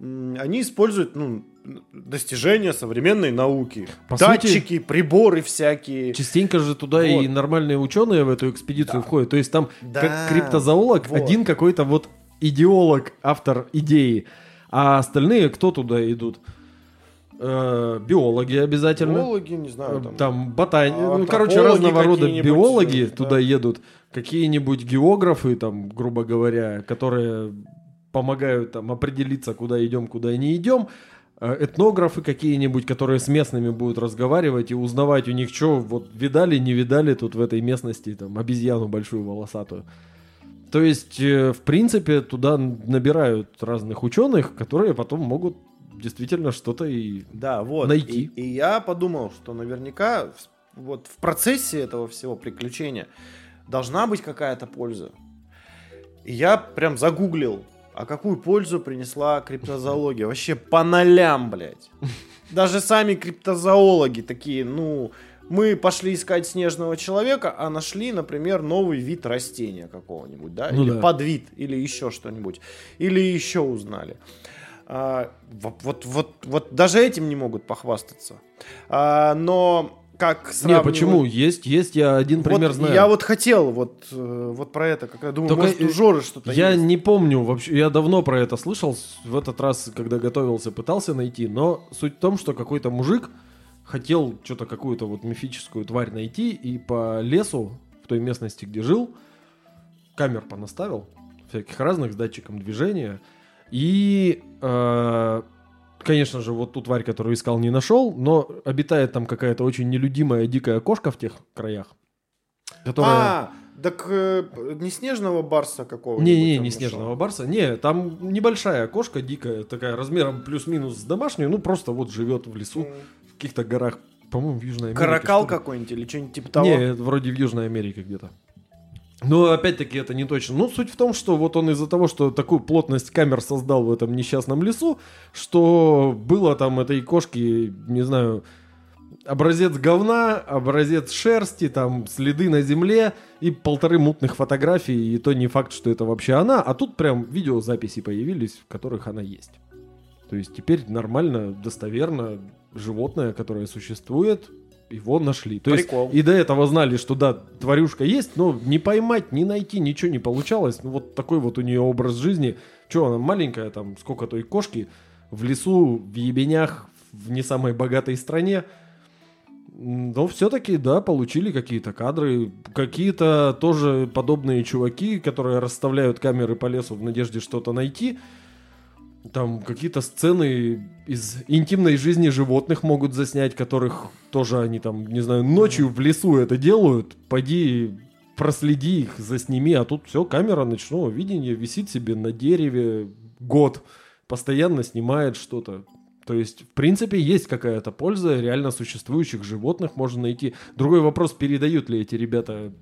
они используют, ну, достижения современной науки. По сути- Датчики, приборы всякие. Частенько же туда и Вот. нормальные ученые в эту экспедицию Да. входят. То есть там Да, как криптозоолог вот. один какой-то вот идеолог, автор идеи. А остальные кто туда идут? Э, биологи обязательно. Биологи, не знаю, там, Там ботани... а, ну, короче, разного рода какие-нибудь, биологи да. туда едут. Какие-нибудь географы, там, грубо говоря, которые помогают там определиться, куда идем, куда не идем. Э, Этнографы какие-нибудь, которые с местными будут разговаривать и узнавать у них, что вот видали, не видали тут в этой местности там обезьяну большую волосатую. То есть, э, в принципе, туда набирают разных ученых, которые потом могут действительно что-то и Да, вот. найти. И, и я подумал, что наверняка вот в процессе этого всего приключения должна быть какая-то польза. И я прям загуглил, а какую пользу принесла криптозоология. Вообще по нолям, блядь. Даже сами криптозоологи такие, ну, мы пошли искать снежного человека, а нашли, например, новый вид растения какого-нибудь, да, Ну или да. подвид, или еще что-нибудь, или еще узнали. А, во- вот, вот, вот даже этим не могут похвастаться. А, но как Не, сравнивать- почему? Есть, есть, я один пример вот знаю. Я вот хотел вот, э, вот про это, как я думаю, Только, может, у Жоры что-то Я есть. не помню вообще, я давно про это слышал, в этот раз, когда готовился, пытался найти, но суть в том, что какой-то мужик хотел что-то какую-то вот мифическую тварь найти и по лесу в той местности, где жил, камер понаставил, всяких разных с датчиком движения, и, э, конечно же, вот ту тварь, которую искал, не нашел, но обитает там какая-то очень нелюдимая дикая кошка в тех краях, которая... А, так э, не снежного барса какого-нибудь? Не-не, он не нашел? снежного барса. Не, там небольшая кошка дикая, такая размером плюс-минус с домашнюю, ну просто вот живет в лесу, в каких-то горах, по-моему, в Южной Америке. Каракал какой-нибудь или что-нибудь типа того? Не, вроде в Южной Америке где-то. Но опять-таки это не точно. Ну, суть в том, что вот он из-за того, что такую плотность камер создал в этом несчастном лесу, что было там этой кошки, не знаю, образец говна, образец шерсти, там следы на земле и полторы мутных фотографий, и то не факт, что это вообще она, а тут прям видеозаписи появились, в которых она есть. То есть теперь нормально, достоверно животное, которое существует, его нашли. То есть Прикол. и до этого знали, что да, тварюшка есть, но не поймать, не найти, ничего не получалось. Ну вот такой вот у нее образ жизни. Че, она маленькая, там, сколько той кошки, в лесу, в ебенях, в не самой богатой стране. Но все-таки, да, получили какие-то кадры. Какие-то тоже подобные чуваки, которые расставляют камеры по лесу в надежде что-то найти. Там какие-то сцены из интимной жизни животных могут заснять, которых тоже они там, не знаю, ночью в лесу это делают. Пойди проследи их, засними, а тут все, камера ночного видения висит себе на дереве год, постоянно снимает что-то. То есть, в принципе, есть какая-то польза, реально существующих животных можно найти. Другой вопрос, передают ли эти ребята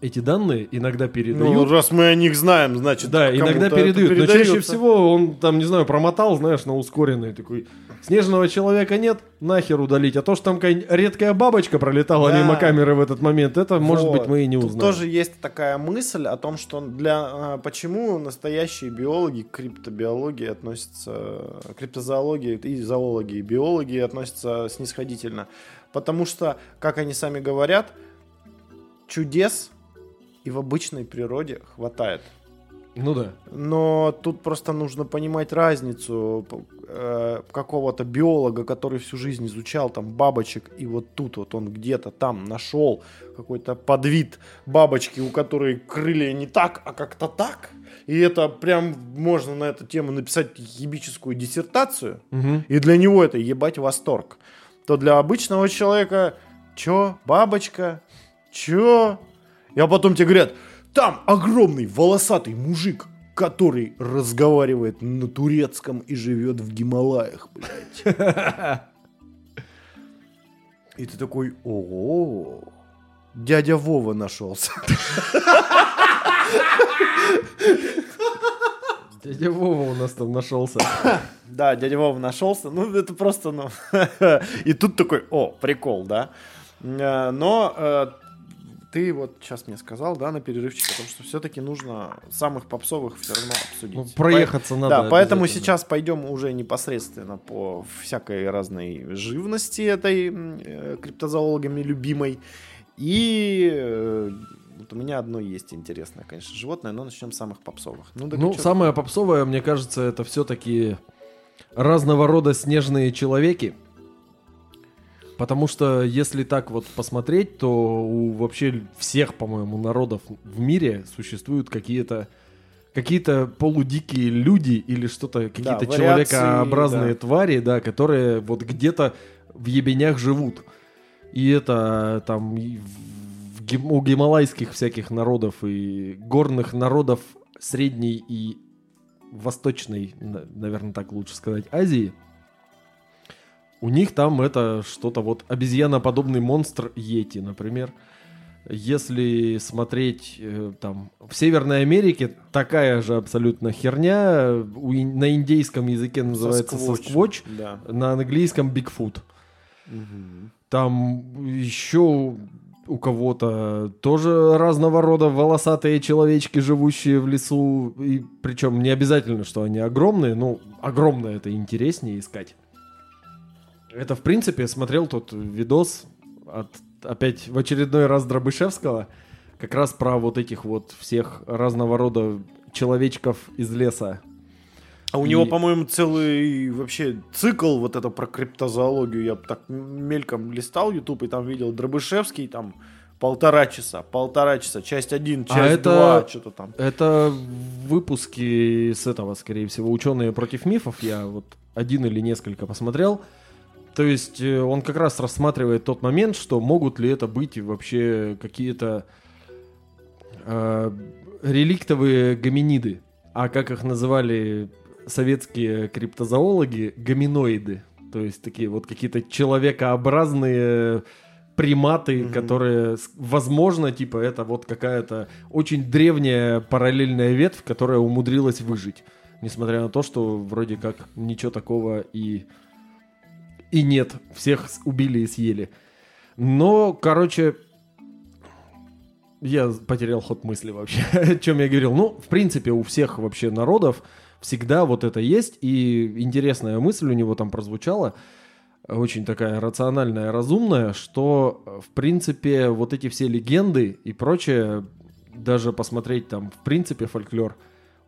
эти данные иногда Ну, передают. раз мы о них знаем, значит, да, иногда передают. Но чаще всего он там, не знаю, промотал, знаешь, на ускоренный такой. Снежного человека нет, нахер удалить. А то, что там какая редкая бабочка пролетала Да. мимо камеры в этот момент, это, может Вот. быть, мы и не Тут узнаем. тоже есть такая мысль о том, что для а, почему настоящие биологи к криптобиологии относятся, криптозоологии и зоологи, и биологи относятся снисходительно. Потому что, как они сами говорят, чудес и в обычной природе хватает. Ну да. Но тут просто нужно понимать разницу э, какого-то биолога, который всю жизнь изучал там бабочек, и вот тут вот он где-то там нашел какой-то подвид бабочки, у которой крылья не так, а как-то так. И это прям можно на эту тему написать ебическую диссертацию. Мгм. И для него это ебать восторг. То для обычного человека, чё, бабочка, чё? А потом тебе говорят, там огромный волосатый мужик, который разговаривает на турецком и живет в Гималаях, блядь. И ты такой, о дядя Вова нашелся. Дядя Вова у нас там нашелся. Да, дядя Вова нашелся. Ну, это просто, ну... [laughs] И тут такой, о, прикол, да? Э, Но э, ты вот сейчас мне сказал, да, на перерывчике, о том, что все-таки нужно самых попсовых все равно обсудить. Ну, проехаться По- надо Да, поэтому сейчас пойдем уже непосредственно по всякой разной живности этой э, криптозоологами любимой. И э, вот у меня одно есть интересное, конечно, животное, но начнем с самых попсовых. Ну, Ну, чё? самое попсовое, мне кажется, это все-таки разного рода снежные человеки. Потому что, если так вот посмотреть, то у вообще всех, по-моему, народов в мире существуют какие-то какие-то полудикие люди или что-то, какие-то вариации, человекообразные да. твари, да, которые вот где-то в ебенях живут. И это там гим- у гималайских всяких народов и горных народов средней и восточной, наверное, так лучше сказать, Азии. У них там это что-то вот обезьяноподобный монстр Йети, например. Если смотреть э, там в Северной Америке такая же абсолютно херня, ин- на индейском языке называется Сосквотч. сосквотч, Да. на английском Бигфут. Мгм. Там еще у кого-то тоже разного рода волосатые человечки, живущие в лесу. И причем не обязательно, что они огромные, но огромное это интереснее искать. Это, в принципе, смотрел тот видос от, опять в очередной раз Дробышевского, как раз про вот этих вот всех разного рода человечков из леса. А у И- него, по-моему, целый вообще цикл вот это про криптозоологию. Я так мельком листал YouTube и там видел Дробышевский, там полтора часа, полтора часа, часть один, часть А это- два, что-то там. Это выпуски с этого, скорее всего, ученые против мифов. Я вот один или несколько посмотрел. То есть э, он как раз рассматривает тот момент, что могут ли это быть вообще какие-то э, реликтовые гоминиды. А как их называли советские криптозоологи, гоминоиды. То есть такие вот какие-то человекообразные приматы, Мгм. которые, возможно, типа это вот какая-то очень древняя параллельная ветвь, которая умудрилась выжить. Несмотря на то, что вроде как ничего такого и, и нет. Всех убили и съели. Но, короче, я потерял ход мысли вообще. [laughs] О чем я говорил? Ну, в принципе, у всех вообще народов всегда вот это есть. И интересная мысль у него там прозвучала. Очень такая рациональная, разумная, что, э, в принципе, вот эти все легенды и прочее, даже посмотреть там, в принципе, фольклор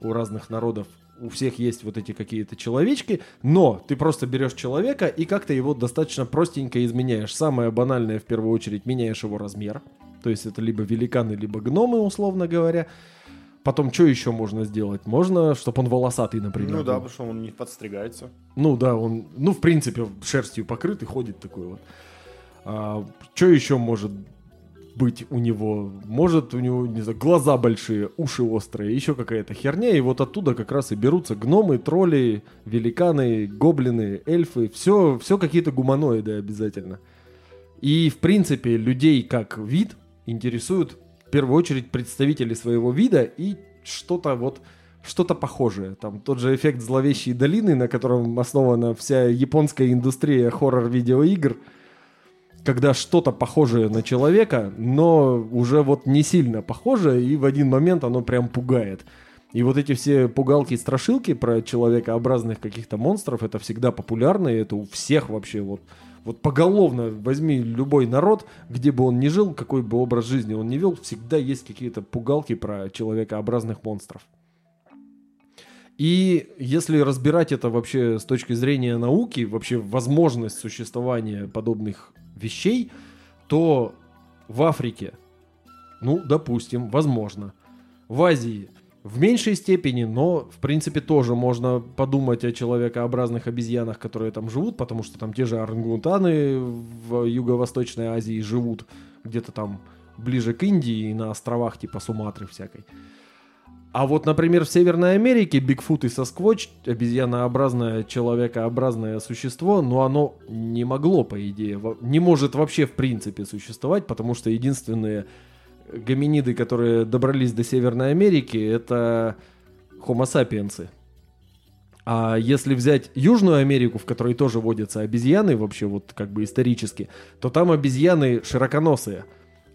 у разных народов, у всех есть вот эти какие-то человечки, но ты просто берешь человека и как-то его достаточно простенько изменяешь. Самое банальное, в первую очередь, меняешь его размер. То есть это либо великаны, либо гномы, условно говоря. Потом что еще можно сделать? Можно, чтобы он волосатый, например. Ну да, потому что он не подстригается. Ну да, он, ну в принципе, шерстью покрыт и ходит такой вот. что еще может быть у него? Может у него, не знаю, глаза большие, уши острые, еще какая-то херня, и вот оттуда как раз и берутся гномы, тролли, великаны, гоблины, эльфы, все, все какие-то гуманоиды обязательно. И в принципе людей как вид интересуют в первую очередь представители своего вида и что-то вот что-то похожее. Там тот же эффект зловещей долины, на котором основана вся японская индустрия хоррор-видеоигр, когда что-то похожее на человека, но уже вот не сильно похожее, и в один момент оно прям пугает. И вот эти все пугалки и страшилки про человекообразных каких-то монстров, это всегда популярно, и это у всех вообще вот вот поголовно возьми любой народ, где бы он ни жил, какой бы образ жизни он ни вел, всегда есть какие-то пугалки про человекообразных монстров. И если разбирать это вообще с точки зрения науки, вообще возможность существования подобных вещей, то в Африке, ну, допустим, возможно. В Азии в меньшей степени, но в принципе тоже можно подумать о человекообразных обезьянах, которые там живут, потому что там те же орангутаны в Юго-Восточной Азии живут где-то там ближе к Индии и на островах типа Суматры всякой. А вот, например, в Северной Америке Бигфут и Сосквотч, обезьянообразное, человекообразное существо, но оно не могло, по идее, не может вообще в принципе существовать, потому что единственные гоминиды, которые добрались до Северной Америки, это Homo sapiens. А если взять Южную Америку, в которой тоже водятся обезьяны, вообще вот как бы исторически, то там обезьяны широконосые,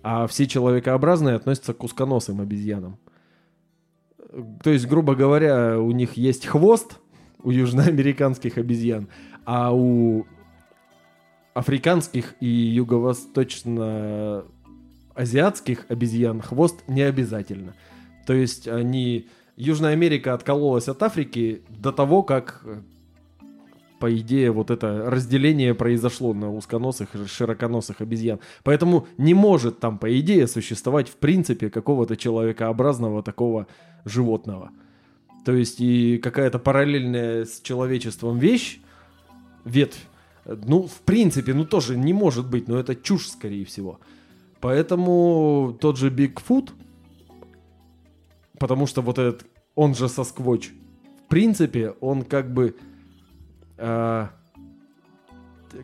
а все человекообразные относятся к узконосым обезьянам. То есть, грубо говоря, у них есть хвост у южноамериканских обезьян, а у африканских и юго-восточно-азиатских обезьян хвост не обязательно. То есть они... Южная Америка откололась от Африки до того, как по идее, вот это разделение произошло на узконосых и широконосых обезьян. Поэтому не может там, по идее, существовать в принципе какого-то человекообразного такого животного. То есть и какая-то параллельная с человечеством вещь, ветвь, ну, в принципе, ну тоже не может быть, но это чушь, скорее всего. Поэтому тот же Бигфут, потому что вот этот, он же сосквоч, в принципе, он как бы э,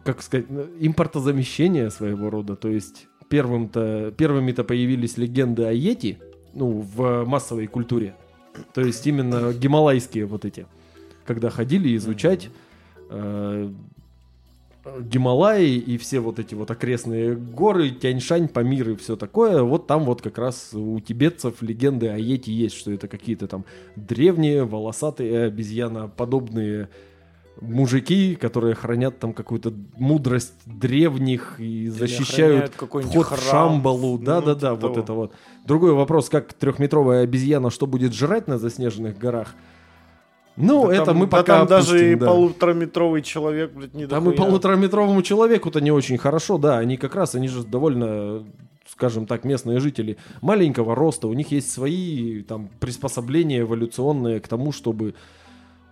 как сказать, ну, импортозамещение своего рода. То есть первым-то, первыми-то появились легенды о Йети, ну, в массовой культуре. То есть именно гималайские вот эти, когда ходили изучать э, Гималаи и все вот эти вот окрестные горы, Тяньшань, Памир и все такое, вот там вот как раз у тибетцев легенды о Йети есть, что это какие-то там древние, волосатые, обезьяноподобные мужики, которые хранят там какую-то мудрость древних и защищают вход храм, в Шамбалу. Да-да-да, ну, вот того. это вот. Другой вопрос, как трехметровая обезьяна что будет жрать на заснеженных горах? Ну, да это там, мы пока да там опустим, даже и да. полутораметровый человек, блядь, не Там дохуя. и полутораметровому человеку-то не очень хорошо, да. Они как раз, они же довольно, скажем так, местные жители маленького роста. У них есть свои там приспособления эволюционные к тому, чтобы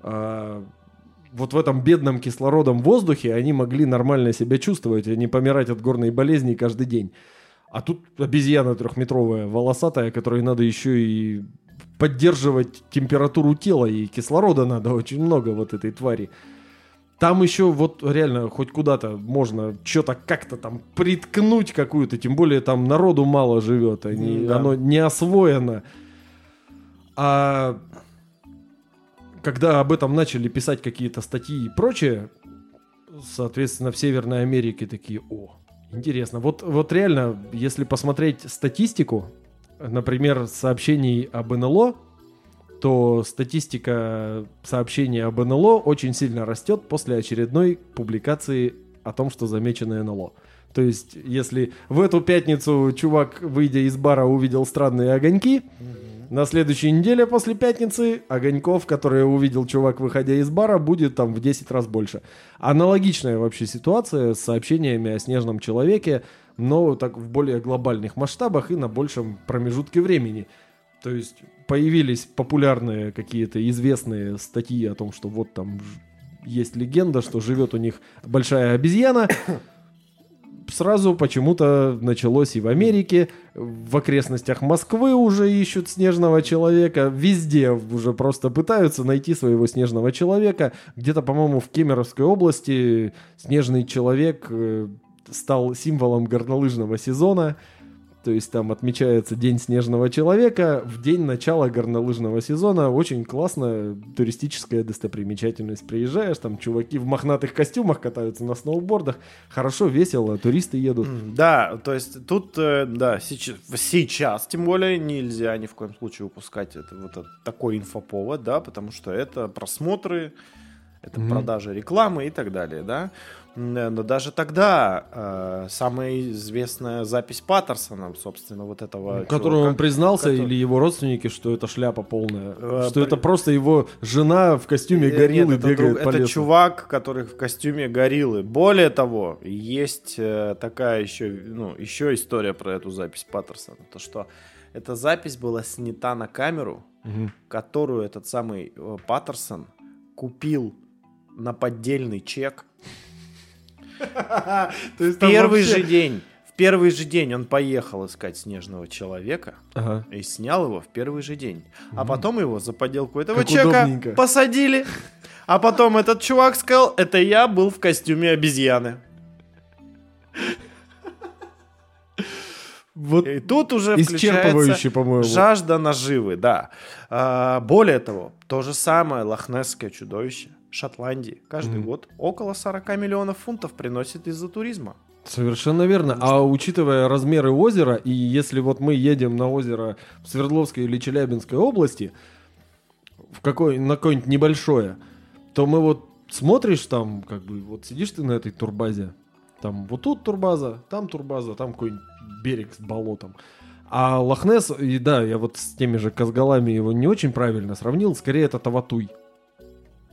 э, вот в этом бедном кислородом воздухе они могли нормально себя чувствовать, а не помирать от горной болезни каждый день. А тут обезьяна трехметровая, волосатая, которой надо еще и поддерживать температуру тела, и кислорода надо [laughs] очень много вот этой твари. Там еще вот реально хоть куда-то можно что-то как-то там приткнуть какую-то, тем более там народу мало живет, они, да. оно не освоено. А когда об этом начали писать какие-то статьи и прочее, соответственно, в Северной Америке такие, о, интересно. Вот, вот реально, если посмотреть статистику, например, сообщений об НЛО, то статистика сообщений об НЛО очень сильно растет после очередной публикации о том, что замечено НЛО. То есть, если в эту пятницу чувак, выйдя из бара, увидел странные огоньки, mm-hmm на следующей неделе после пятницы огоньков, которые увидел чувак, выходя из бара, будет там в 10 раз больше. Аналогичная вообще ситуация с сообщениями о снежном человеке, но так в более глобальных масштабах и на большем промежутке времени. То есть появились популярные какие-то известные статьи о том, что вот там есть легенда, что живет у них большая обезьяна, сразу почему-то началось и в Америке, в окрестностях Москвы уже ищут снежного человека, везде уже просто пытаются найти своего снежного человека. Где-то, по-моему, в Кемеровской области снежный человек э, стал символом горнолыжного сезона. То есть там отмечается День снежного человека в день начала горнолыжного сезона. Очень классная туристическая достопримечательность. Приезжаешь, там чуваки в мохнатых костюмах катаются на сноубордах. Хорошо, весело, туристы едут. Да, то есть тут, э, да, сейчас, сейчас тем более нельзя ни в коем случае упускать это, вот этот такой инфоповод, да, потому что это просмотры, это Мгм. продажа рекламы и так далее, да. Э, Но даже тогда э, самая известная запись Паттерсона, собственно, вот этого... Которому он чувака, признался, который- или его родственники, что это шляпа полная. Э, что это при- просто его жена в костюме Э, гориллы нет, это, бегает друг- по это лесу. чувак, который в костюме гориллы. Более того, есть э, такая еще, ну, еще история про эту запись Паттерсона. То, что эта запись была снята на камеру, Мгм. которую этот самый э, Паттерсон купил на поддельный чек. Первый вообще- же день, в первый же день он поехал искать снежного человека Ага. и снял его в первый же день. А потом его за подделку этого Как чека удобненько. посадили. А потом этот чувак сказал, это я был в костюме обезьяны. Вот И тут уже исчерпывающе, включается по-моему. жажда наживы, да. А, более того, то же самое лохнесское чудовище Шотландии каждый Мгм. год около 40 миллионов фунтов приносит из-за туризма. Совершенно верно. А учитывая размеры озера, и если вот мы едем на озеро в Свердловской или Челябинской области, в какой, на какое-нибудь небольшое, то мы вот смотришь там, как бы, вот сидишь ты на этой турбазе, там вот тут турбаза, там турбаза, там какой-нибудь берег с болотом. А Лохнес, и да, я вот с теми же Казгалами его не очень правильно сравнил, скорее это Таватуй.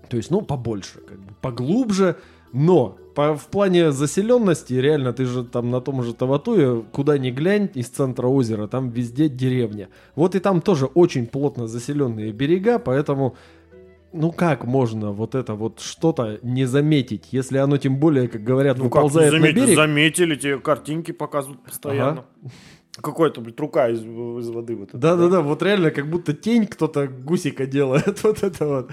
То есть, ну, побольше, как бы, поглубже, но по, в плане заселенности, реально, ты же там на том же Таватуе, куда ни глянь, из центра озера, там везде деревня. Вот и там тоже очень плотно заселенные берега, поэтому, ну как можно вот это вот что-то не заметить, если оно тем более, как говорят, выползает на берег? Ну заметили, тебе картинки показывают постоянно. Какой-то, блядь, рука из, из воды. Вот Да-да-да, вот реально как будто тень кто-то гусика делает, [laughs] вот это вот.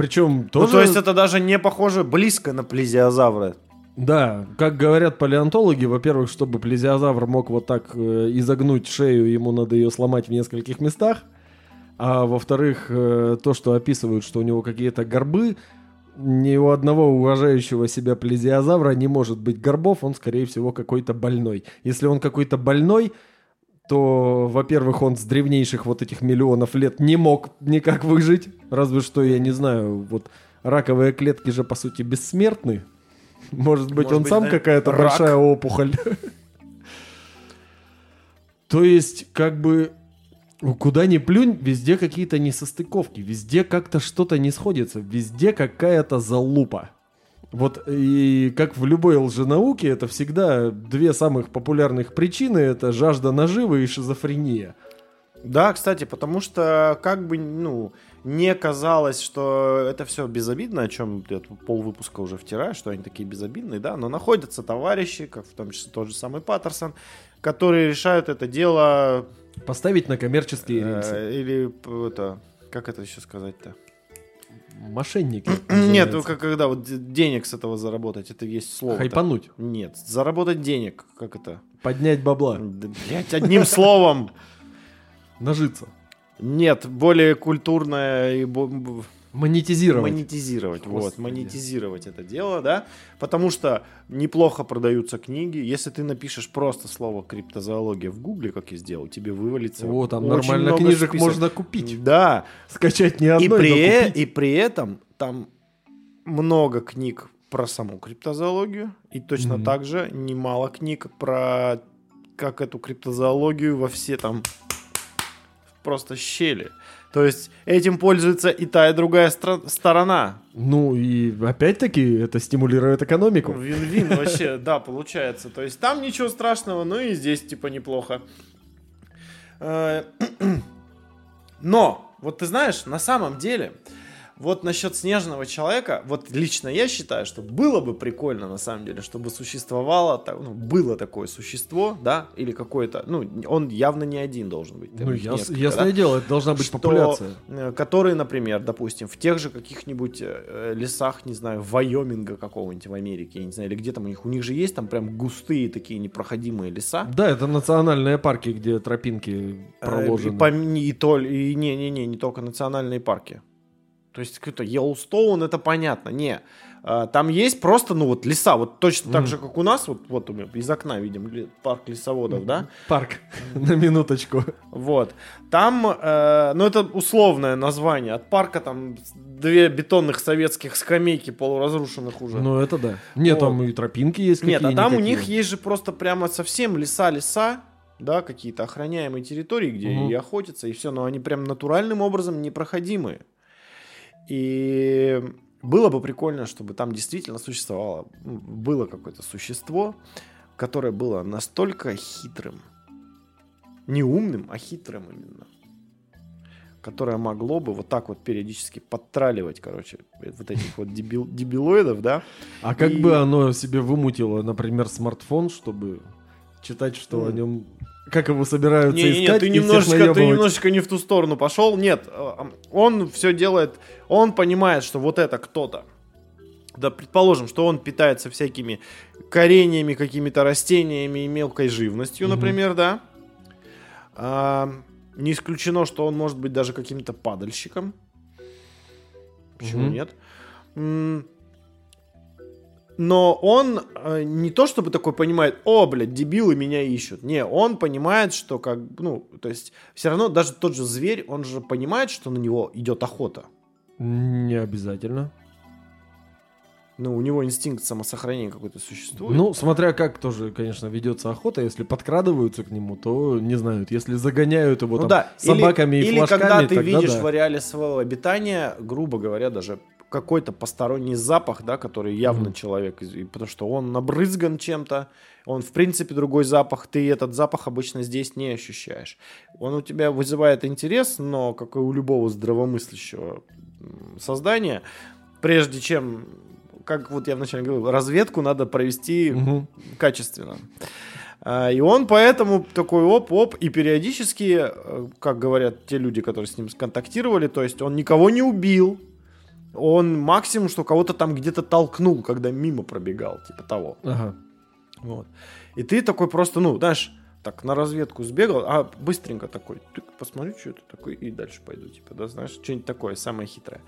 Причем Ну, тоже... то есть это даже не похоже близко на плезиозавра. Да, как говорят палеонтологи, во-первых, чтобы плезиозавр мог вот так э, изогнуть шею, ему надо ее сломать в нескольких местах. А во-вторых, э, то, что описывают, что у него какие-то горбы, ни у одного уважающего себя плезиозавра не может быть горбов, он, скорее всего, какой-то больной. Если он какой-то больной, то, во-первых, он с древнейших вот этих миллионов лет не мог никак выжить. Разве что, я не знаю, вот раковые клетки же, по сути, бессмертны. Может быть, Может он быть, сам да, какая-то рак. большая опухоль. [laughs] То есть, как бы, куда ни плюнь, везде какие-то несостыковки, везде как-то что-то не сходится, везде какая-то залупа. Вот и как в любой лженауке, это всегда две самых популярных причины, это жажда наживы и шизофрения. Да, кстати, потому что как бы, ну, не казалось, что это все безобидно, о чем ты пол выпуска уже втираешь, что они такие безобидные, да, но находятся товарищи, как в том числе тот же самый Паттерсон, которые решают это дело Поставить на коммерческие рельсы. э, или это, как это еще сказать-то? Мошенники. Нет, называется. ну, как, когда вот денег с этого заработать, это есть слово. Хайпануть, Нет, заработать денег, как это? поднять бабла, Да, блядь, одним словом. нажиться, Нет, более культурное и монетизировать. монетизировать. Вот, Господи. монетизировать это дело, да. Потому что неплохо продаются книги. Если ты напишешь просто слово криптозоология в Гугле, как я сделал, тебе вывалится. О, там очень нормально много книжек список. можно купить. Да. Скачать не И одной, при, но э- купить. и при этом там много книг про саму криптозоологию. И точно Мгм. так же немало книг про как эту криптозоологию во все там просто щели. То есть этим пользуется и та, и другая сторона. Ну и опять-таки это стимулирует экономику. Вин-вин вообще, [laughs] да, получается. То есть там ничего страшного, но и здесь типа неплохо. Э, [clears throat] Но, вот ты знаешь, на самом деле, вот насчет снежного человека, вот лично я считаю, что было бы прикольно на самом деле, чтобы существовало, ну, было такое существо, да, или какое-то, ну, он явно не один должен быть. Ну, яс- ясное да, дело, это должна быть что, популяция. э, Которые, например, допустим, в тех же каких-нибудь э, лесах, не знаю, Вайоминга какого-нибудь в Америке, я не знаю, или где там у них, у них же есть там прям густые такие непроходимые леса. Да, это национальные парки, где тропинки Э, проложены. И, пом- и, то, и не, не, не, не только национальные парки. То есть какой-то Йеллоустоун, это понятно. Не. А, Там есть просто, ну вот леса, вот точно так Мгм. же, как у нас, вот, вот из окна видим парк лесоводов, да? Парк, [laughs] на минуточку. Вот. Там, э, ну это условное название. От парка там две бетонных советских скамейки полуразрушенных уже. Ну, это да. Нет, Вот. там и тропинки есть Нет, а там у них есть же просто прямо совсем леса-леса, да, какие-то охраняемые территории, где Мгм. и охотятся, и все, но они прям натуральным образом непроходимые. И было бы прикольно, чтобы там действительно существовало, было какое-то существо, которое было настолько хитрым, не умным, а хитрым именно, которое могло бы вот так вот периодически подтраливать, короче, вот этих вот дебил, дебилоидов, да, А как И- бы оно себе вымутило, например, смартфон, чтобы читать, что Ну. о нем... Как его собираются Не-не-не, искать ты и немножечко, ты немножечко не в ту сторону пошел. Нет, э, он все делает, он понимает, что вот это кто-то. Да, предположим, что он питается всякими кореньями, какими-то растениями и мелкой живностью, Мгм. например, да. А, не исключено, что он может быть даже каким-то падальщиком. Почему Мгм. нет? Но он э, не то чтобы такой понимает, о, блядь, дебилы меня ищут. Не, он понимает, что как, ну, то есть все равно даже тот же зверь, он же понимает, что на него идет охота. Не обязательно. Ну, у него инстинкт самосохранения какой-то существует. Ну, смотря как тоже, конечно, ведется охота. Если подкрадываются к нему, то не знают. Если загоняют его Ну там да, собаками или, и или флажками, когда ты видишь да. в ареале своего обитания, грубо говоря, даже какой-то посторонний запах, да, который явно Мгм. человек, потому что он набрызган чем-то, он в принципе другой запах, ты этот запах обычно здесь не ощущаешь. Он у тебя вызывает интерес, но как и у любого здравомыслящего создания, прежде чем, как вот я вначале говорил, разведку надо провести Мгм. качественно. А, И он поэтому такой оп-оп, и периодически, э, как говорят те люди, которые с ним сконтактировали, то есть он никого не убил, он максимум, что кого-то там где-то толкнул, когда мимо пробегал, типа того. Ага. Вот. И ты такой просто, ну, знаешь, так на разведку сбегал, а быстренько такой, ты посмотри, что это такое, и дальше пойду, типа, да, знаешь, что-нибудь такое, самое хитрое.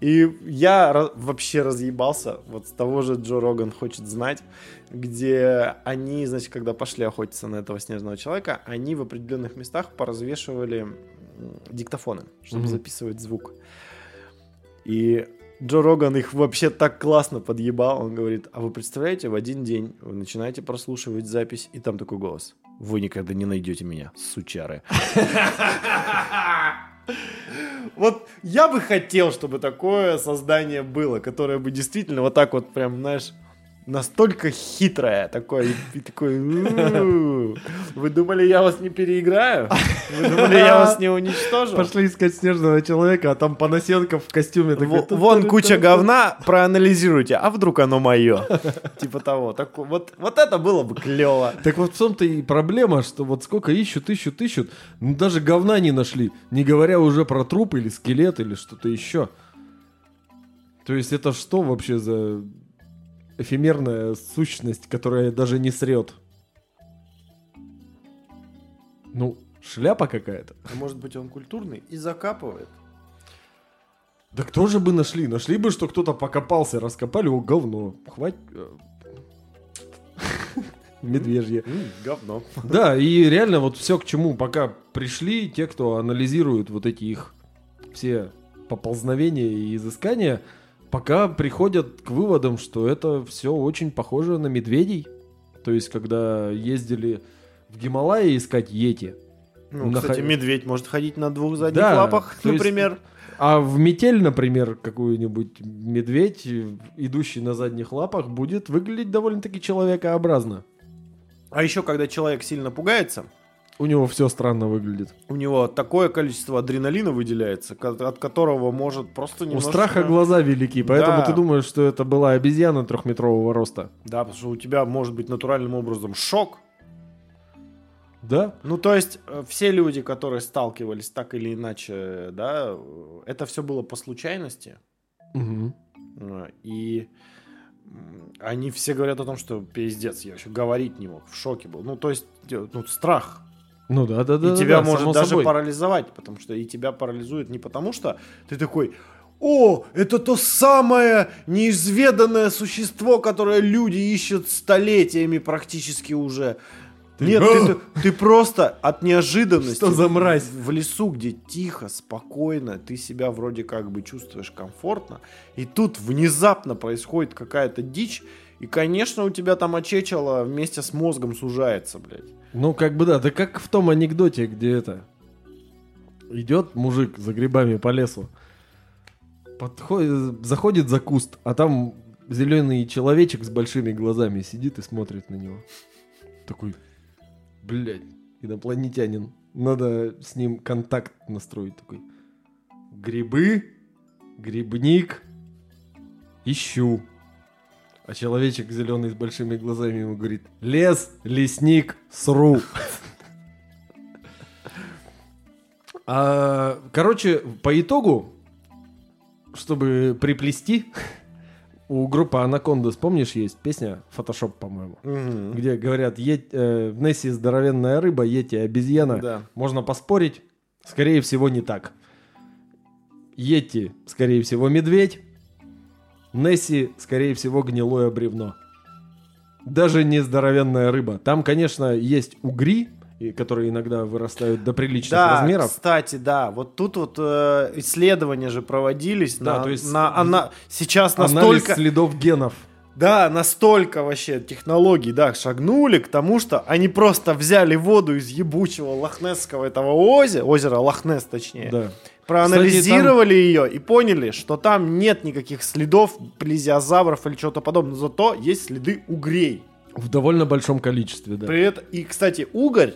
И я вообще разъебался, вот с того же Джо Роган хочет знать, где они, значит, когда пошли охотиться на этого снежного человека, они в определенных местах поразвешивали диктофоны, чтобы Мгм. записывать звук. И Джо Роган их вообще так классно подъебал. Он говорит, а вы представляете, в один день вы начинаете прослушивать запись, и там такой голос. Вы никогда не найдете меня, сучары. [laughs] Вот я бы хотел, чтобы такое создание было, которое бы действительно вот так вот прям, знаешь, настолько хитрое, такое, и такой, вы думали, я вас не переиграю? Вы думали, я вас не уничтожу? Пошли искать снежного человека, а там Панасенков в костюме. такой, Во- Вон куча говна, проанализируйте, а вдруг оно мое? Типа того. Так, вот, вот это было бы клево. Так вот в том-то и проблема, что вот сколько ищут, ищут, ищут, ну даже говна не нашли, не говоря уже про труп или скелет или что-то еще. То есть это что вообще за эфемерная сущность, которая даже не срет? Ну, шляпа какая-то. А Может быть, он культурный и закапывает. Да кто же бы нашли? Нашли бы, что кто-то покопался, раскопали, о, говно. Хватит. [laughs] Медвежье. Говно. Да, и реально вот все к чему пока пришли те, кто анализирует вот эти их все поползновения и изыскания, пока приходят к выводам, что это все очень похоже на медведей. То есть, когда ездили в Гималайи искать йети, Ну, На кстати, медведь может ходить на двух задних Да, лапах, то есть- например. а в метель, например, какой-нибудь медведь, идущий на задних лапах, будет выглядеть довольно-таки человекообразно. А еще, когда человек сильно пугается, У него все странно выглядит. У него такое количество адреналина выделяется, от которого может просто У немножко... страха глаза велики, поэтому Да. ты думаешь, что это была обезьяна трехметрового роста. Да, потому что у тебя может быть натуральным образом шок. Да? Ну, то есть, э, все люди, которые сталкивались так или иначе, да, э, это все было по случайности. Э, И они все говорят о том, что пиздец, я еще говорить не мог, в шоке был. Ну, то есть, ну, страх. Ну да, да, да. и да, тебя да, может даже собой. парализовать, потому что и тебя парализует не потому, что ты такой, о, это то самое неизведанное существо, которое люди ищут столетиями практически уже. Нет, ты, ты- ты просто от неожиданности Что за мразь? в лесу, где тихо, спокойно, ты себя вроде как бы чувствуешь комфортно, и тут внезапно происходит какая-то дичь, и, конечно, у тебя там очечело вместе с мозгом сужается, блядь. Ну, как бы да, да как в том анекдоте, где это... Идет мужик за грибами по лесу, подходит, заходит за куст, а там зеленый человечек с большими глазами сидит и смотрит на него. Такой, блядь, инопланетянин. Надо с ним контакт настроить. Такой, грибы, грибник, ищу. А человечек зеленый с большими глазами ему говорит, лес, лесник, сру. [laughs] А, короче, по итогу, чтобы приплести, у группы Анакондас, помнишь, есть песня Photoshop, по-моему, где говорят, «Едь, э, в Несси здоровенная рыба, Йети обезьяна. Да. Можно поспорить, скорее всего, не так. Йети, скорее всего, медведь. Несси, скорее всего, гнилое бревно. Даже не здоровенная рыба. Там, конечно, есть угри, и- которые иногда вырастают до приличных Да, размеров. кстати, да, вот тут вот э, исследования же проводились Да, на, то есть на ана- сейчас Анализ настолько, следов генов. Да, настолько вообще технологий, да, шагнули к тому, что они просто взяли воду из ебучего лохнесского этого озера, озера Лохнес, точнее, Да. проанализировали ее и поняли, что там нет никаких следов плезиозавров или чего-то подобного, зато есть следы угрей. В довольно большом количестве, да. При этом, и, кстати, угорь,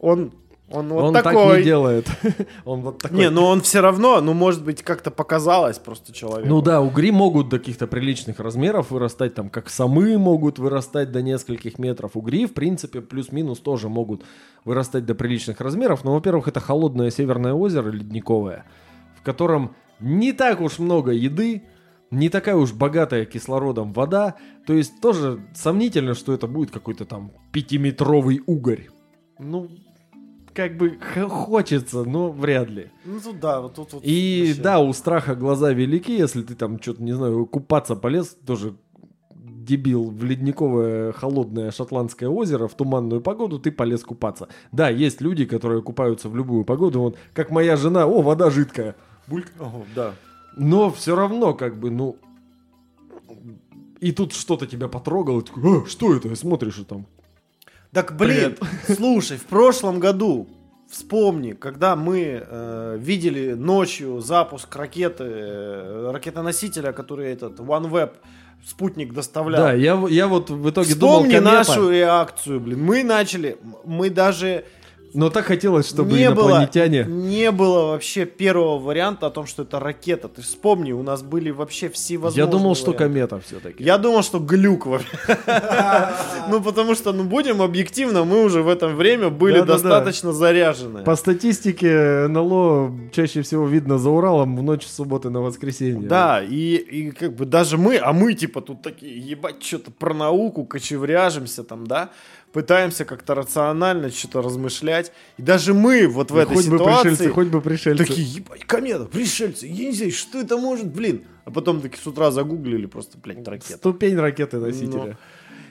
он, он вот Он такой. так не делает. [laughs] Он вот такой. Не, но он все равно, ну, может быть, как-то показалось просто человеку. Ну да, угри могут до каких-то приличных размеров вырастать, там, как самы могут вырастать до нескольких метров. Угри, в принципе, плюс-минус тоже могут вырастать до приличных размеров. Но, во-первых, это холодное северное озеро ледниковое, в котором не так уж много еды, не такая уж богатая кислородом вода. То есть тоже сомнительно, что это будет какой-то там пятиметровый угорь. Ну, как бы хочется, но вряд ли. Ну, тут да, вот тут вот. И вообще. да, у страха глаза велики, если ты там что-то, не знаю, купаться полез, тоже дебил, в ледниковое холодное шотландское озеро в туманную погоду, ты полез купаться. Да, есть люди, которые купаются в любую погоду, вот как моя жена, о, вода жидкая. Бульк. Ого, да. Но все равно, как бы, ну... И тут что-то тебя потрогало, такой, «А, что это? И смотришь, и там... Так, блин, [laughs] слушай, в прошлом году, вспомни, когда мы э, видели ночью запуск ракеты, э, ракетоносителя, который этот OneWeb спутник доставлял. Да, я, я вот в итоге думал, Вспомни нашу реакцию, блин. Мы начали, мы даже но так хотелось, чтобы не было, инопланетяне... не было вообще первого варианта о том, что это ракета. Ты вспомни, у нас были вообще всевозможные Я думал, что варианты. комета все-таки. Я думал, что глюк вообще. [laughs] Ну, потому что, ну, будем объективно, мы уже в это время были достаточно заряжены. По статистике НЛО чаще всего видно за Уралом в ночь с субботы на воскресенье. Да, и как бы даже мы, а мы типа тут такие, ебать, что-то про науку, кочевряжемся там, да, пытаемся как-то рационально что-то размышлять. И даже мы вот в Ну, этой хоть бы ситуации пришельцы, хоть бы пришельцы. такие, ебать, комета, пришельцы, я не знаю, что это может, блин. А потом такие с утра загуглили просто, блядь, ракета. Ступень ракеты носителя. Ну.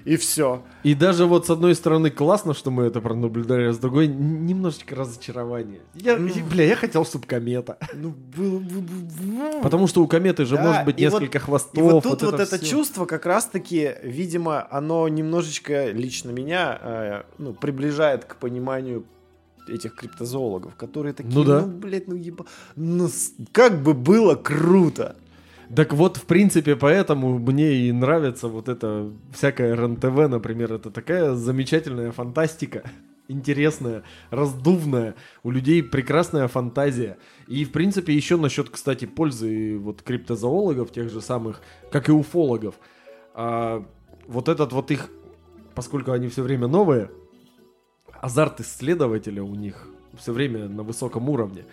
И все. И даже вот с одной стороны классно, что мы это пронаблюдали, а с другой немножечко разочарование. Я, Ну. бля, я хотел, чтобы комета. Ну, Потому что у кометы же Да, может быть и вот- несколько хвостов. И вот тут вот, это, всё. чувство как раз-таки, видимо, оно немножечко лично меня э, ну, приближает к пониманию этих криптозоологов, которые такие, Ну да. блядь, ну еба... Ну, как бы было круто. Так вот, в принципе, поэтому мне и нравится вот это всякое РНТВ, например, это такая замечательная фантастика. [laughs] интересная, раздувная, у людей прекрасная фантазия. И, в принципе, еще насчет, кстати, пользы вот криптозоологов, тех же самых, как и уфологов. А, вот этот вот их, поскольку они все время новые, азарт исследователя у них все время на высоком уровне.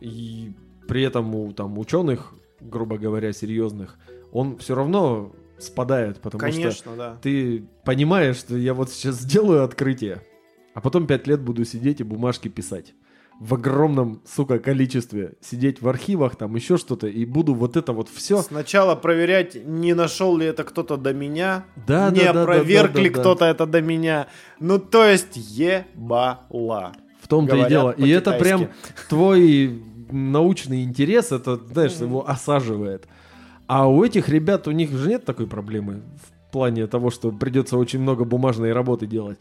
И при этом у там ученых, грубо говоря, серьезных, он все равно спадает, потому Конечно, что да. ты понимаешь, что я вот сейчас сделаю открытие, а потом пять лет буду сидеть и бумажки писать. В огромном, сука, количестве. Сидеть в архивах, там еще что-то, и буду вот это вот все. Сначала проверять, не нашел ли это кто-то до меня, Да, не да, да, опроверг да, да, ли да. кто-то это до меня. Ну, то есть, ебала. В том-то и дело. И это прям твой научный интерес, это, знаешь, его осаживает. А у этих ребят, у них же нет такой проблемы в плане того, что придется очень много бумажной работы делать.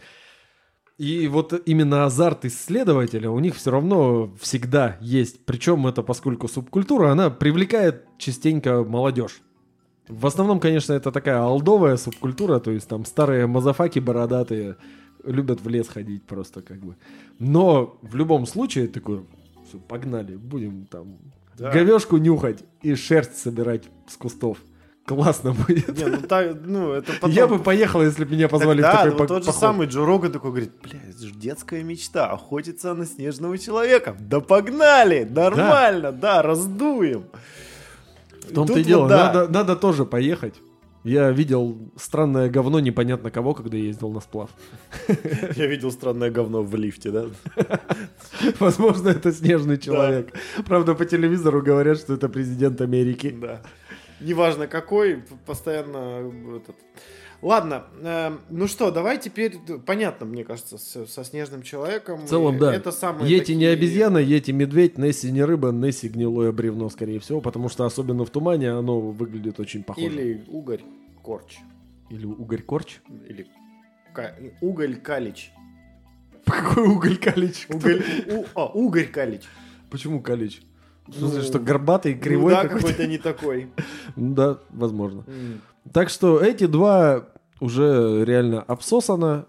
И вот именно азарт исследователя у них все равно всегда есть. Причем это, поскольку субкультура, она привлекает частенько молодежь. В основном, конечно, это такая алдовая субкультура, то есть там старые мазафаки бородатые любят в лес ходить просто как бы. Но в любом случае такой, все, погнали, будем там Да. говешку нюхать и шерсть собирать с кустов. Классно [laughs] будет. Не, ну, так, ну, это потом... Я бы поехал, если бы меня позвали Тогда, в такой ну, по- тот же поход. самый Джо Роган такой говорит, бля, это же детская мечта, охотиться на снежного человека. Да погнали, нормально, да, раздуем. В том-то и дело, вот да. надо, надо тоже поехать. Я видел странное говно непонятно кого, когда ездил на сплав. [laughs] Я видел странное говно в лифте, да? [laughs] Возможно, это снежный человек. Правда, по телевизору говорят, что это президент Америки. Да. Неважно какой, постоянно этот. Ладно, эм, ну что, давай теперь, понятно, мне кажется, с- со снежным человеком. В целом, да. Это самое. Йети не обезьяна, Йети медведь, Несси не рыба, Несси гнилое бревно, скорее всего, потому что особенно в тумане оно выглядит очень похоже. Или угорь корч. Или угорь корч. Или ка- уголь калич. [laughs] Какой уголь калич? Уголь, у- а, угорь калич. Почему калич? Ну, что горбатый, Ну кривой да, какой-то? какой-то не такой. [laughs] Ну Да, возможно. Так что эти два уже реально обсосано.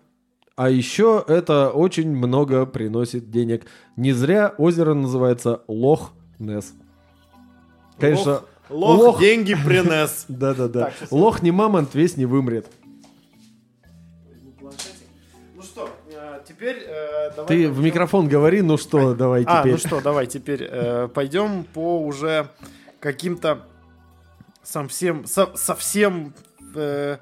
А еще это очень много приносит денег. Не зря озеро называется Лох-Несс. Конечно, Лох, лох лох. деньги принес. [laughs] да-да-да. Лох не мамонт, весь не вымрет. Ну что, э, теперь э, давай... Ты в микрофон говори, ну что, давай А, теперь. ну что, давай теперь э, пойдем по уже каким-то совсем, со- совсем э,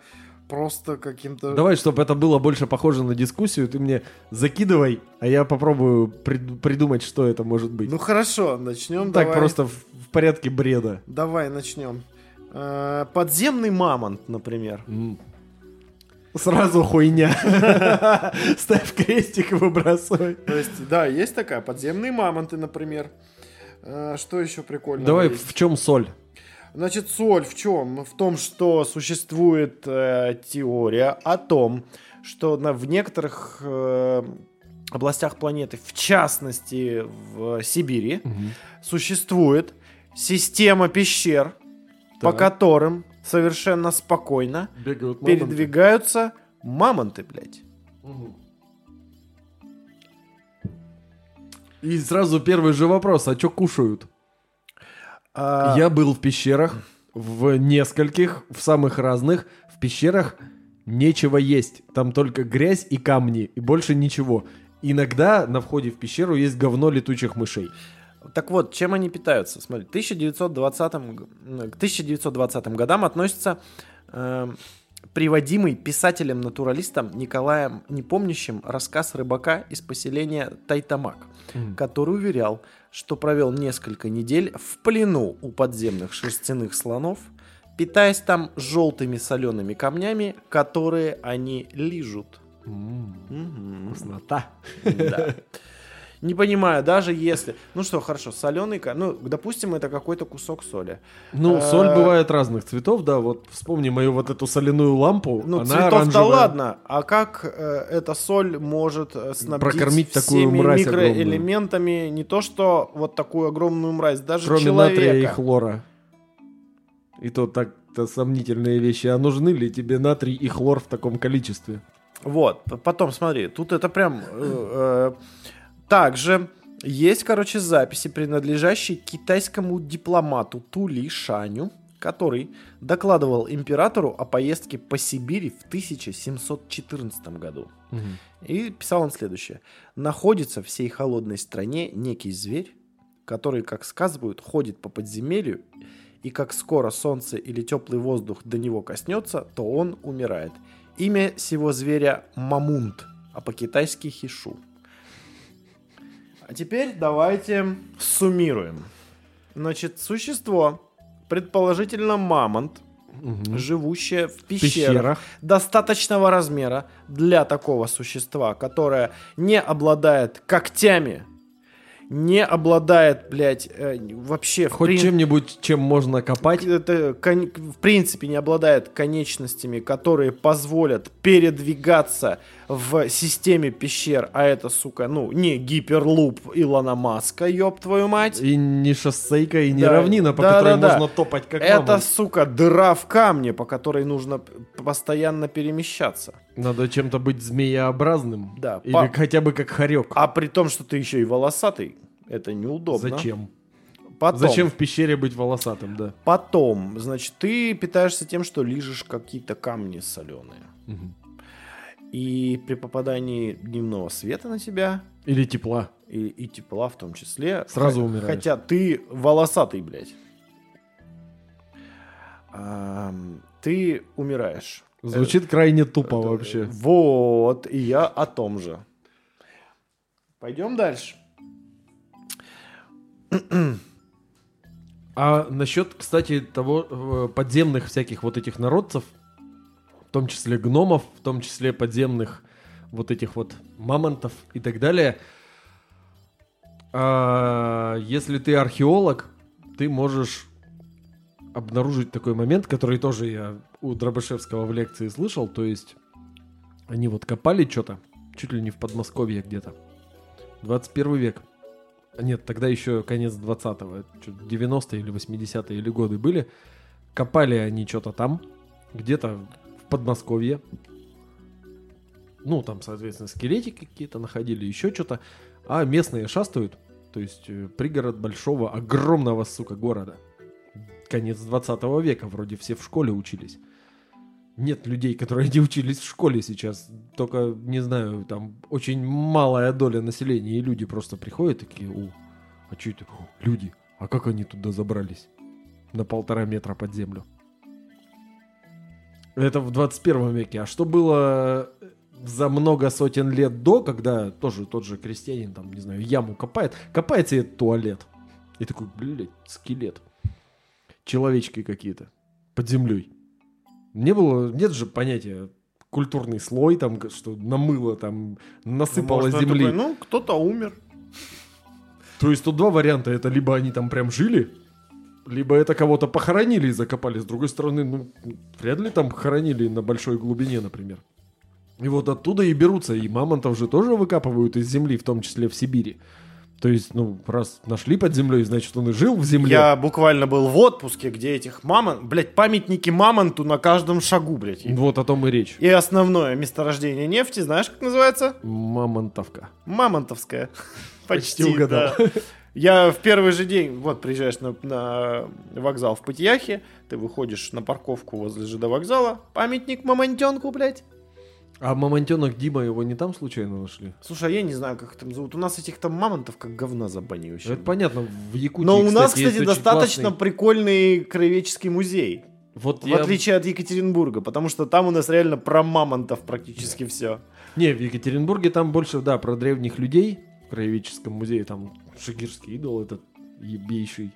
просто каким-то... Давай, чтобы это было больше похоже на дискуссию, ты мне закидывай, а я попробую прид- придумать, что это может быть. Ну хорошо, начнем. так давай. просто в, в порядке бреда. Давай начнем. Э, подземный мамонт, например. М. Сразу хуйня. [laughs] Ставь крестик и выбрасывай. То есть, да, есть такая. Подземные мамонты, например. Э, что еще прикольно? Давай, в чем соль? Значит, соль в чем? В том, что существует э, теория о том, что на, в некоторых э, областях планеты, в частности в Сибири, существует система пещер, по Так. которым совершенно спокойно Бегают мамонты. передвигаются мамонты, блядь. И сразу первый же вопрос, а что кушают? А, Я был в пещерах, в нескольких, в самых разных. В пещерах нечего есть. Там только грязь и камни, и больше ничего. Иногда на входе в пещеру есть говно летучих мышей. Так вот, чем они питаются? Смотри, 1920 г- к 1920 годам относится э, приводимый писателем-натуралистом Николаем Непомнящим рассказ рыбака из поселения Тайтамак, который уверял, что провел несколько недель в плену у подземных шерстяных слонов, питаясь там желтыми солеными камнями, которые они лижут. М, Мгм. Вкуснота. Да. [laughs] Не понимаю, даже если... Ну что, хорошо, соленый... Ну, допустим, это какой-то кусок соли. Ну, Э, соль бывает разных цветов, да. Вот вспомни мою вот эту соляную лампу. Ну, цветов-то ладно, а как э, эта соль может э, снабдить Прокормить такую всеми мразь микроэлементами, не то что вот такую огромную мразь, даже Кроме человека. натрия и хлора. И то так-то сомнительные вещи. А нужны ли тебе натрий и хлор в таком количестве? Вот, потом смотри, тут это прям... э, э, также есть, короче, записи, принадлежащие китайскому дипломату Тули Шаню, который докладывал императору о поездке по Сибири в 1714 году. Мгм. И писал он следующее. «Находится в сей холодной стране некий зверь, который, как сказывают, ходит по подземелью, и как скоро солнце или теплый воздух до него коснется, то он умирает. Имя сего зверя Мамунт, а по-китайски Хишу». А теперь давайте суммируем. Значит, существо, предположительно мамонт, Мгм. живущее в пещерах, пещерах. достаточного размера для такого существа, которое не обладает когтями, не обладает, блядь, э, вообще Хоть прин- чем-нибудь, чем можно копать. это, кон- в принципе не обладает конечностями, которые позволят передвигаться в системе пещер, а это, сука, ну, не гиперлуп Илона Маска, ёб твою мать. И не шоссейка, и не Да, равнина, по да, которой да, да. можно топать как это, мамонт. сука, дыра в камне, по которой нужно постоянно перемещаться. Надо чем-то быть змееобразным. Да, Или по- хотя бы как хорек. А при том, что ты еще и волосатый, это неудобно. Зачем? Потом, Зачем в пещере быть волосатым, да? Потом, значит, ты питаешься тем, что лижешь какие-то камни соленые. Мгм. И при попадании дневного света на тебя, Или тепла. и, и тепла в том числе, Сразу умираешь. Хотя ты волосатый, блядь. Ам, ты умираешь. Звучит крайне тупо Это- вообще. Вот, и я о том же. Пойдем дальше. А насчет, кстати, того э, подземных всяких вот этих народцев, в том числе гномов, в том числе подземных вот этих вот мамонтов и так далее. а, если ты археолог, ты можешь обнаружить такой момент, который тоже я у Дробышевского в лекции слышал, то есть они вот копали что-то, чуть ли не в Подмосковье где-то. 21 век. Нет, тогда еще конец 20-го, чё, 90-е или 80-е или годы были. Копали они что-то там, где-то Подмосковье. Ну, там, соответственно, скелетики какие-то находили, еще что-то. А местные шастают, то есть э, пригород большого, огромного, сука, города. Конец 20 века, вроде все в школе учились. Нет людей, которые не учились в школе сейчас. Только, не знаю, там очень малая доля населения, и люди просто приходят такие, о, а что это? Люди, а как они туда забрались? На полтора метра под землю. Это в 21 веке. А что было за много сотен лет до, когда тоже тот же крестьянин, там, не знаю, яму копает, копает себе туалет. И такой, блядь, скелет. Человечки какие-то под землей. Не было, нет же понятия культурный слой, там, что намыло, там, насыпало Можно земли. такой, ну, кто-то умер. То есть тут два варианта. Это либо они там прям жили, либо это кого-то похоронили и закопали. С другой стороны, ну, вряд ли там хоронили на большой глубине, например. И вот оттуда и берутся. И мамонтов же тоже выкапывают из земли, в том числе в Сибири. То есть, ну, раз нашли под землей, значит, он и жил в земле. Я буквально был в отпуске, где этих мамонт... Блядь, памятники мамонту на каждом шагу, блядь. Вот о том и речь. и основное месторождение нефти, знаешь, как называется? Мамонтовка. Мамонтовская. [laughs] Почти Почти, угадал. да. Я в первый же день, вот, приезжаешь на, на вокзал в Патияхе, ты выходишь на парковку возле ЖД вокзала, памятник мамонтенку, блядь. А мамонтенок Дима его не там случайно нашли? Слушай, а я не знаю, как их там зовут. У нас этих там мамонтов как говна забани вообще. Это понятно, в Якутии, Но у нас, кстати, есть кстати, достаточно классный- прикольный краеведческий музей. Вот В я- отличие от Екатеринбурга, потому что там у нас реально про мамонтов практически все. Не, в Екатеринбурге там больше, да, про древних людей в краеведческом музее, там шагирский идол этот ебейший.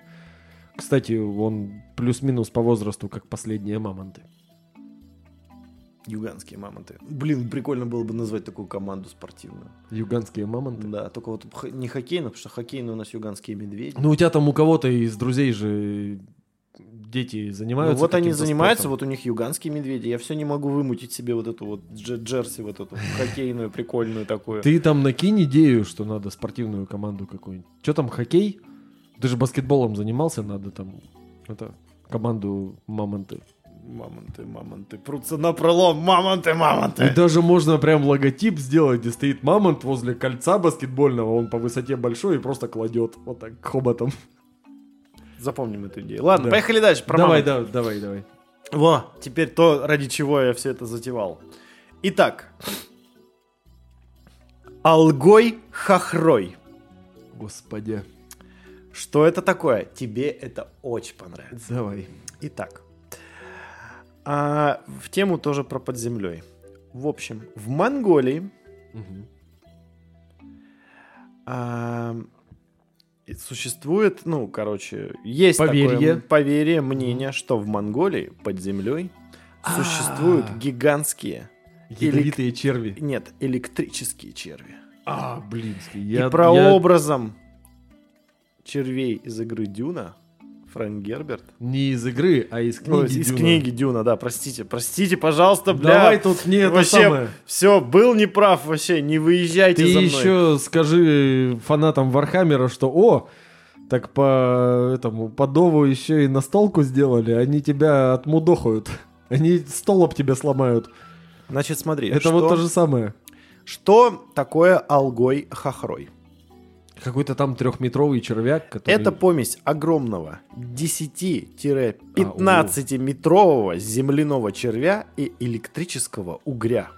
Кстати, он плюс-минус по возрасту, как последние мамонты. Юганские мамонты. Блин, прикольно было бы назвать такую команду спортивную. Юганские мамонты. Да, только вот не хоккейную, потому что хоккейные у нас юганские медведи. Ну, у тебя там у кого-то из друзей же дети Ну, занимаются вот они занимаются, спортом. вот у них юганские медведи. Я все не могу вымутить себе вот эту вот дже- джерси, вот эту [laughs] хоккейную, прикольную такую. Ты там накинь идею, что надо спортивную команду какую-нибудь. Что там, хоккей? Ты же баскетболом занимался, надо там это, команду мамонты. Мамонты, мамонты, прутся на пролом, мамонты, И мамонты. даже можно прям логотип сделать, где стоит мамонт возле кольца баскетбольного, он по высоте большой и просто кладет вот так хоботом. Запомним эту идею. Ладно, Да. поехали дальше. Про давай, мамонтов. да, давай, давай. Во, теперь то, ради чего я все это затевал. Итак. Алгой хохрой. Господи. Что это такое? Тебе это очень понравится. Давай. Итак. а, в тему тоже про под землей. В общем, в Монголии Мгм. а, существует, ну, короче, есть Поверье. такое поверье, мнение, что в Монголии под землей существуют А. гигантские, Ядовитые черви. нет, электрические черви. А. И Я, я- прообразом червей из игры Дюна Фрэнк Герберт. Не из игры, а из Ну, книги из Дюна. книги Дюна, да, простите, простите, пожалуйста, бля. Давай тут не это вообще, самое. все, был неправ вообще, не выезжайте Ты за мной. еще скажи фанатам Вархаммера, что о, так по этому по Dawn of War еще и настолку сделали, они тебя отмудохают. [laughs] Они стол об тебя сломают. Значит, смотри, Это что, вот то же самое. что такое олгой-хорхой? Какой-то там трехметровый червяк, который... Это помесь огромного 10-15 метрового земляного червя и электрического угря.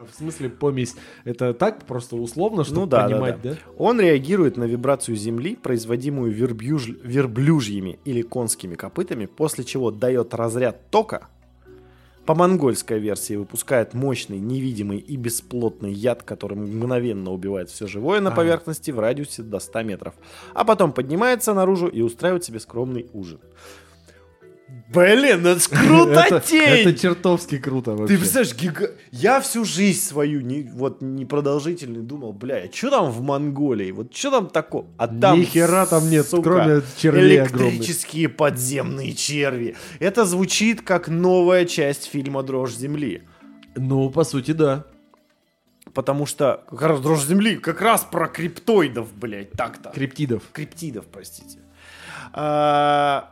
В смысле помесь? Это так просто условно, чтобы Ну да, да, понимать, да? Он реагирует на вибрацию земли, производимую верблюж- верблюжьими или конскими копытами, после чего дает разряд тока. По монгольской версии выпускает мощный, невидимый и бесплотный яд, который мгновенно убивает все живое на поверхности в радиусе до 100 метров. А потом поднимается наружу и устраивает себе скромный ужин. Блин, это ж [laughs] Это, крутотень! это чертовски круто вообще. Ты представляешь, гига- я всю жизнь свою не, вот непродолжительную думал, бля, что там в Монголии? Вот что там такое? А там, Ни хера там нет, сука, кроме червей огромных. электрические подземные черви. Это звучит как новая часть фильма «Дрожь земли». Ну, по сути, да. Потому что как раз «Дрожь земли» как раз про криптоидов, блядь, так-то. Криптидов. Криптидов, простите. А,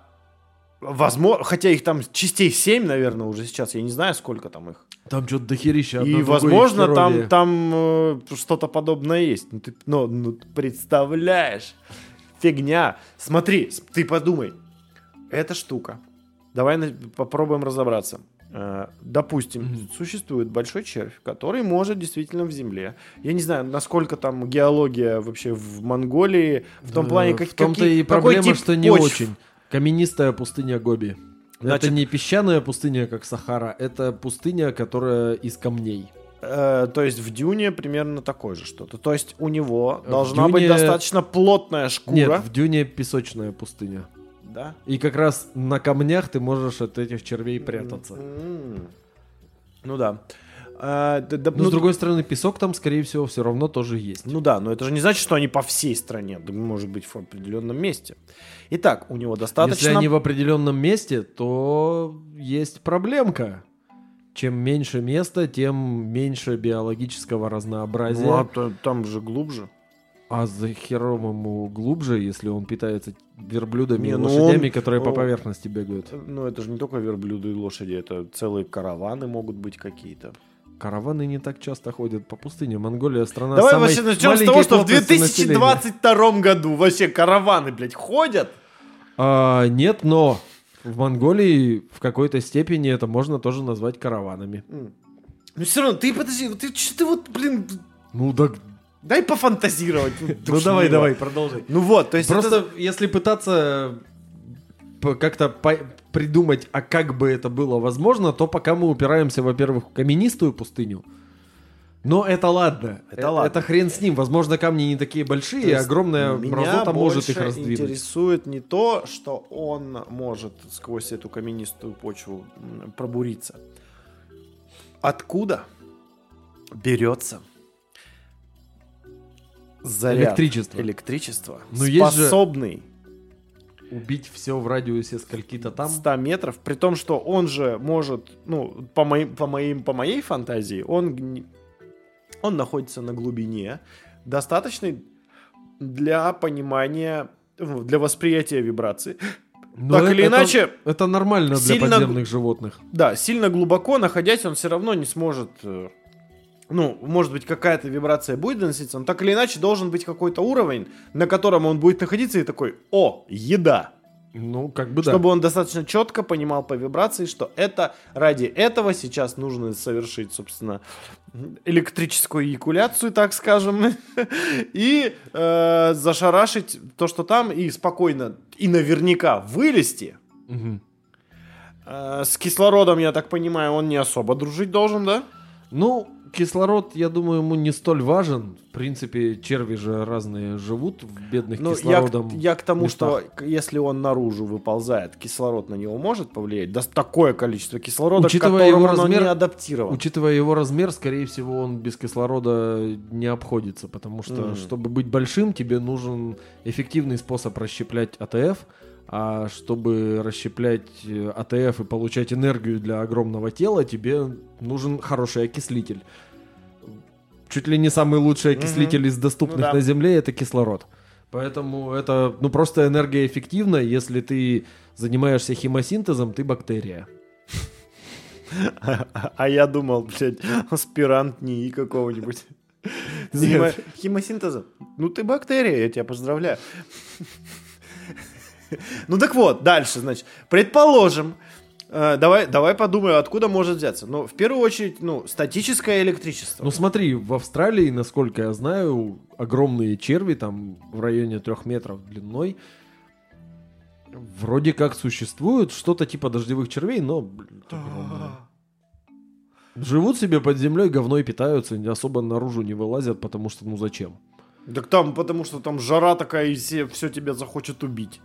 возможно, хотя их там частей 7, наверное, уже сейчас, я не знаю, сколько там их. Там что-то дохерища. И, возможно, там, там э, что-то подобное есть. Ну, ты ну, ну, представляешь. Фигня. Смотри, ты подумай. Эта штука. Давай на- попробуем разобраться. Э, Допустим, Мгм. существует большой червь, который может действительно в земле. Я не знаю, насколько там геология вообще в Монголии, в том Да, плане, как, В том-то какие- и какой проблема, тип что не почв. очень. Каменистая пустыня Гоби. Значит- это не песчаная пустыня, как Сахара, это пустыня, которая из камней. Э, то есть в Дюне примерно такое же что-то. То есть у него В должна быть Дюне- достаточно плотная шкура. Нет, в Дюне песочная пустыня. Да? И как раз на камнях ты можешь от этих червей прятаться. М. Ну да. А, да- да, Но ну, с другой стороны, песок там, скорее всего, все равно тоже есть. ну да, но это же не значит, что они по всей стране. Да, может быть, в определенном месте. Итак, у него достаточно... Если они в определенном месте, то есть проблемка. Чем меньше места, тем меньше биологического разнообразия. Ну, а то- там же глубже. А за хером ему глубже, если он питается верблюдами Не, и ну лошадями, он- которые по поверхности бегают. Ну, это же не только верблюды и лошади, это целые караваны могут быть какие-то. Караваны не так часто ходят по пустыне. Монголия страна Давай самой вообще начнем с того, что в плотности населения. 2022 году вообще караваны, блядь, ходят. А, нет, но в Монголии в какой-то степени это можно тоже назвать караванами. Ну все равно, ты подожди, ты что ты вот, блин, Ну так, дай пофантазировать. [laughs] ну давай, давай, продолжай. Ну вот, то есть Просто если пытаться как-то придумать, а как бы это было возможно, то пока мы упираемся, во-первых, в каменистую пустыню. Но это ладно. Это Э, ладно. Это хрен с ним. Возможно, камни не такие большие, и огромная мразота может их раздвинуть. интересует не то, что он может сквозь эту каменистую почву пробуриться. Откуда берется заряд Электричество. есть же- способный Убить все в радиусе скольки-то там. 100 метров, при том, что он же может, ну, по, моим, по, моим, по моей фантазии, он, он находится на глубине, достаточной для понимания, ну, для восприятия вибрации. Но так э- или это- иначе, Это нормально для сильно- подземных животных. да, сильно глубоко находясь, он все равно не сможет... Ну, может быть, какая-то вибрация будет доноситься, но так или иначе должен быть какой-то уровень, на котором он будет находиться и такой, о, еда. Ну, как бы да. Чтобы он достаточно четко понимал по вибрации, что это ради этого сейчас нужно совершить, собственно, электрическую эякуляцию, так скажем, [laughs] и э, зашарашить то, что там, и спокойно, и наверняка вылезти. Мгм. Э, с кислородом, я так понимаю, он не особо дружить должен, да? Ну, кислород, я думаю, ему не столь важен. В принципе, черви же разные живут в бедных Ну, я, к- кислородом. я к тому, местах. что если он наружу выползает, кислород на него может повлиять? Да такое количество кислорода, Учитывая к его размер- не адаптировано. Учитывая его размер, скорее всего, он без кислорода не обходится, потому что, Мгм. чтобы быть большим, тебе нужен эффективный способ расщеплять АТФ, а чтобы расщеплять э, АТФ и получать энергию для огромного тела, тебе нужен хороший окислитель. Чуть ли не самый лучший окислитель из доступных Ну да. на Земле это кислород. Поэтому это ну просто энергоэффективно, если ты занимаешься химосинтезом, ты бактерия. А я думал, блядь, аспирант НИИ какого-нибудь. Химосинтезом. Ну ты бактерия, я тебя поздравляю. Ну так вот, дальше, значит, предположим, э, давай, давай подумаем, откуда может взяться. Ну, в первую очередь, ну, статическое электричество. Ну смотри, в Австралии, насколько я знаю, огромные черви, там в районе трех метров длиной, вроде как существуют, что-то типа дождевых червей, но блин, огромные. живут себе под землей, говной питаются, не особо наружу не вылазят, потому что ну зачем? Так там, потому что там жара такая, и все, все тебя захочет убить.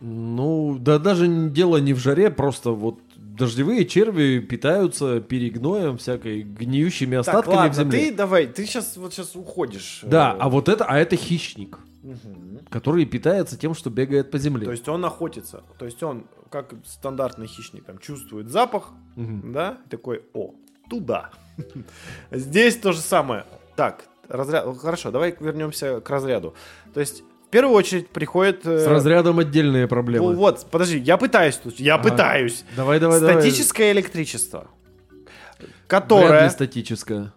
Ну, да даже дело не в жаре, просто вот дождевые черви питаются перегноем, всякой гниющими Так, остатками в ладно, земле. ты давай, ты сейчас вот сейчас уходишь. Да, Э, а вот это, а это хищник, мгм. который питается тем, что бегает по земле. То есть он охотится. То есть он, как стандартный хищник, там чувствует запах, Мгм. да, такой, о, туда. [laughs] Здесь то же самое. Так, разряд. Хорошо, давай вернемся к разряду. То есть, в первую очередь приходит... э, С разрядом отдельные проблемы. ну Вот, подожди, я пытаюсь тут, я Ага. пытаюсь. Давай, давай, давай. Статическое электричество, Вряд ли которое... статическое.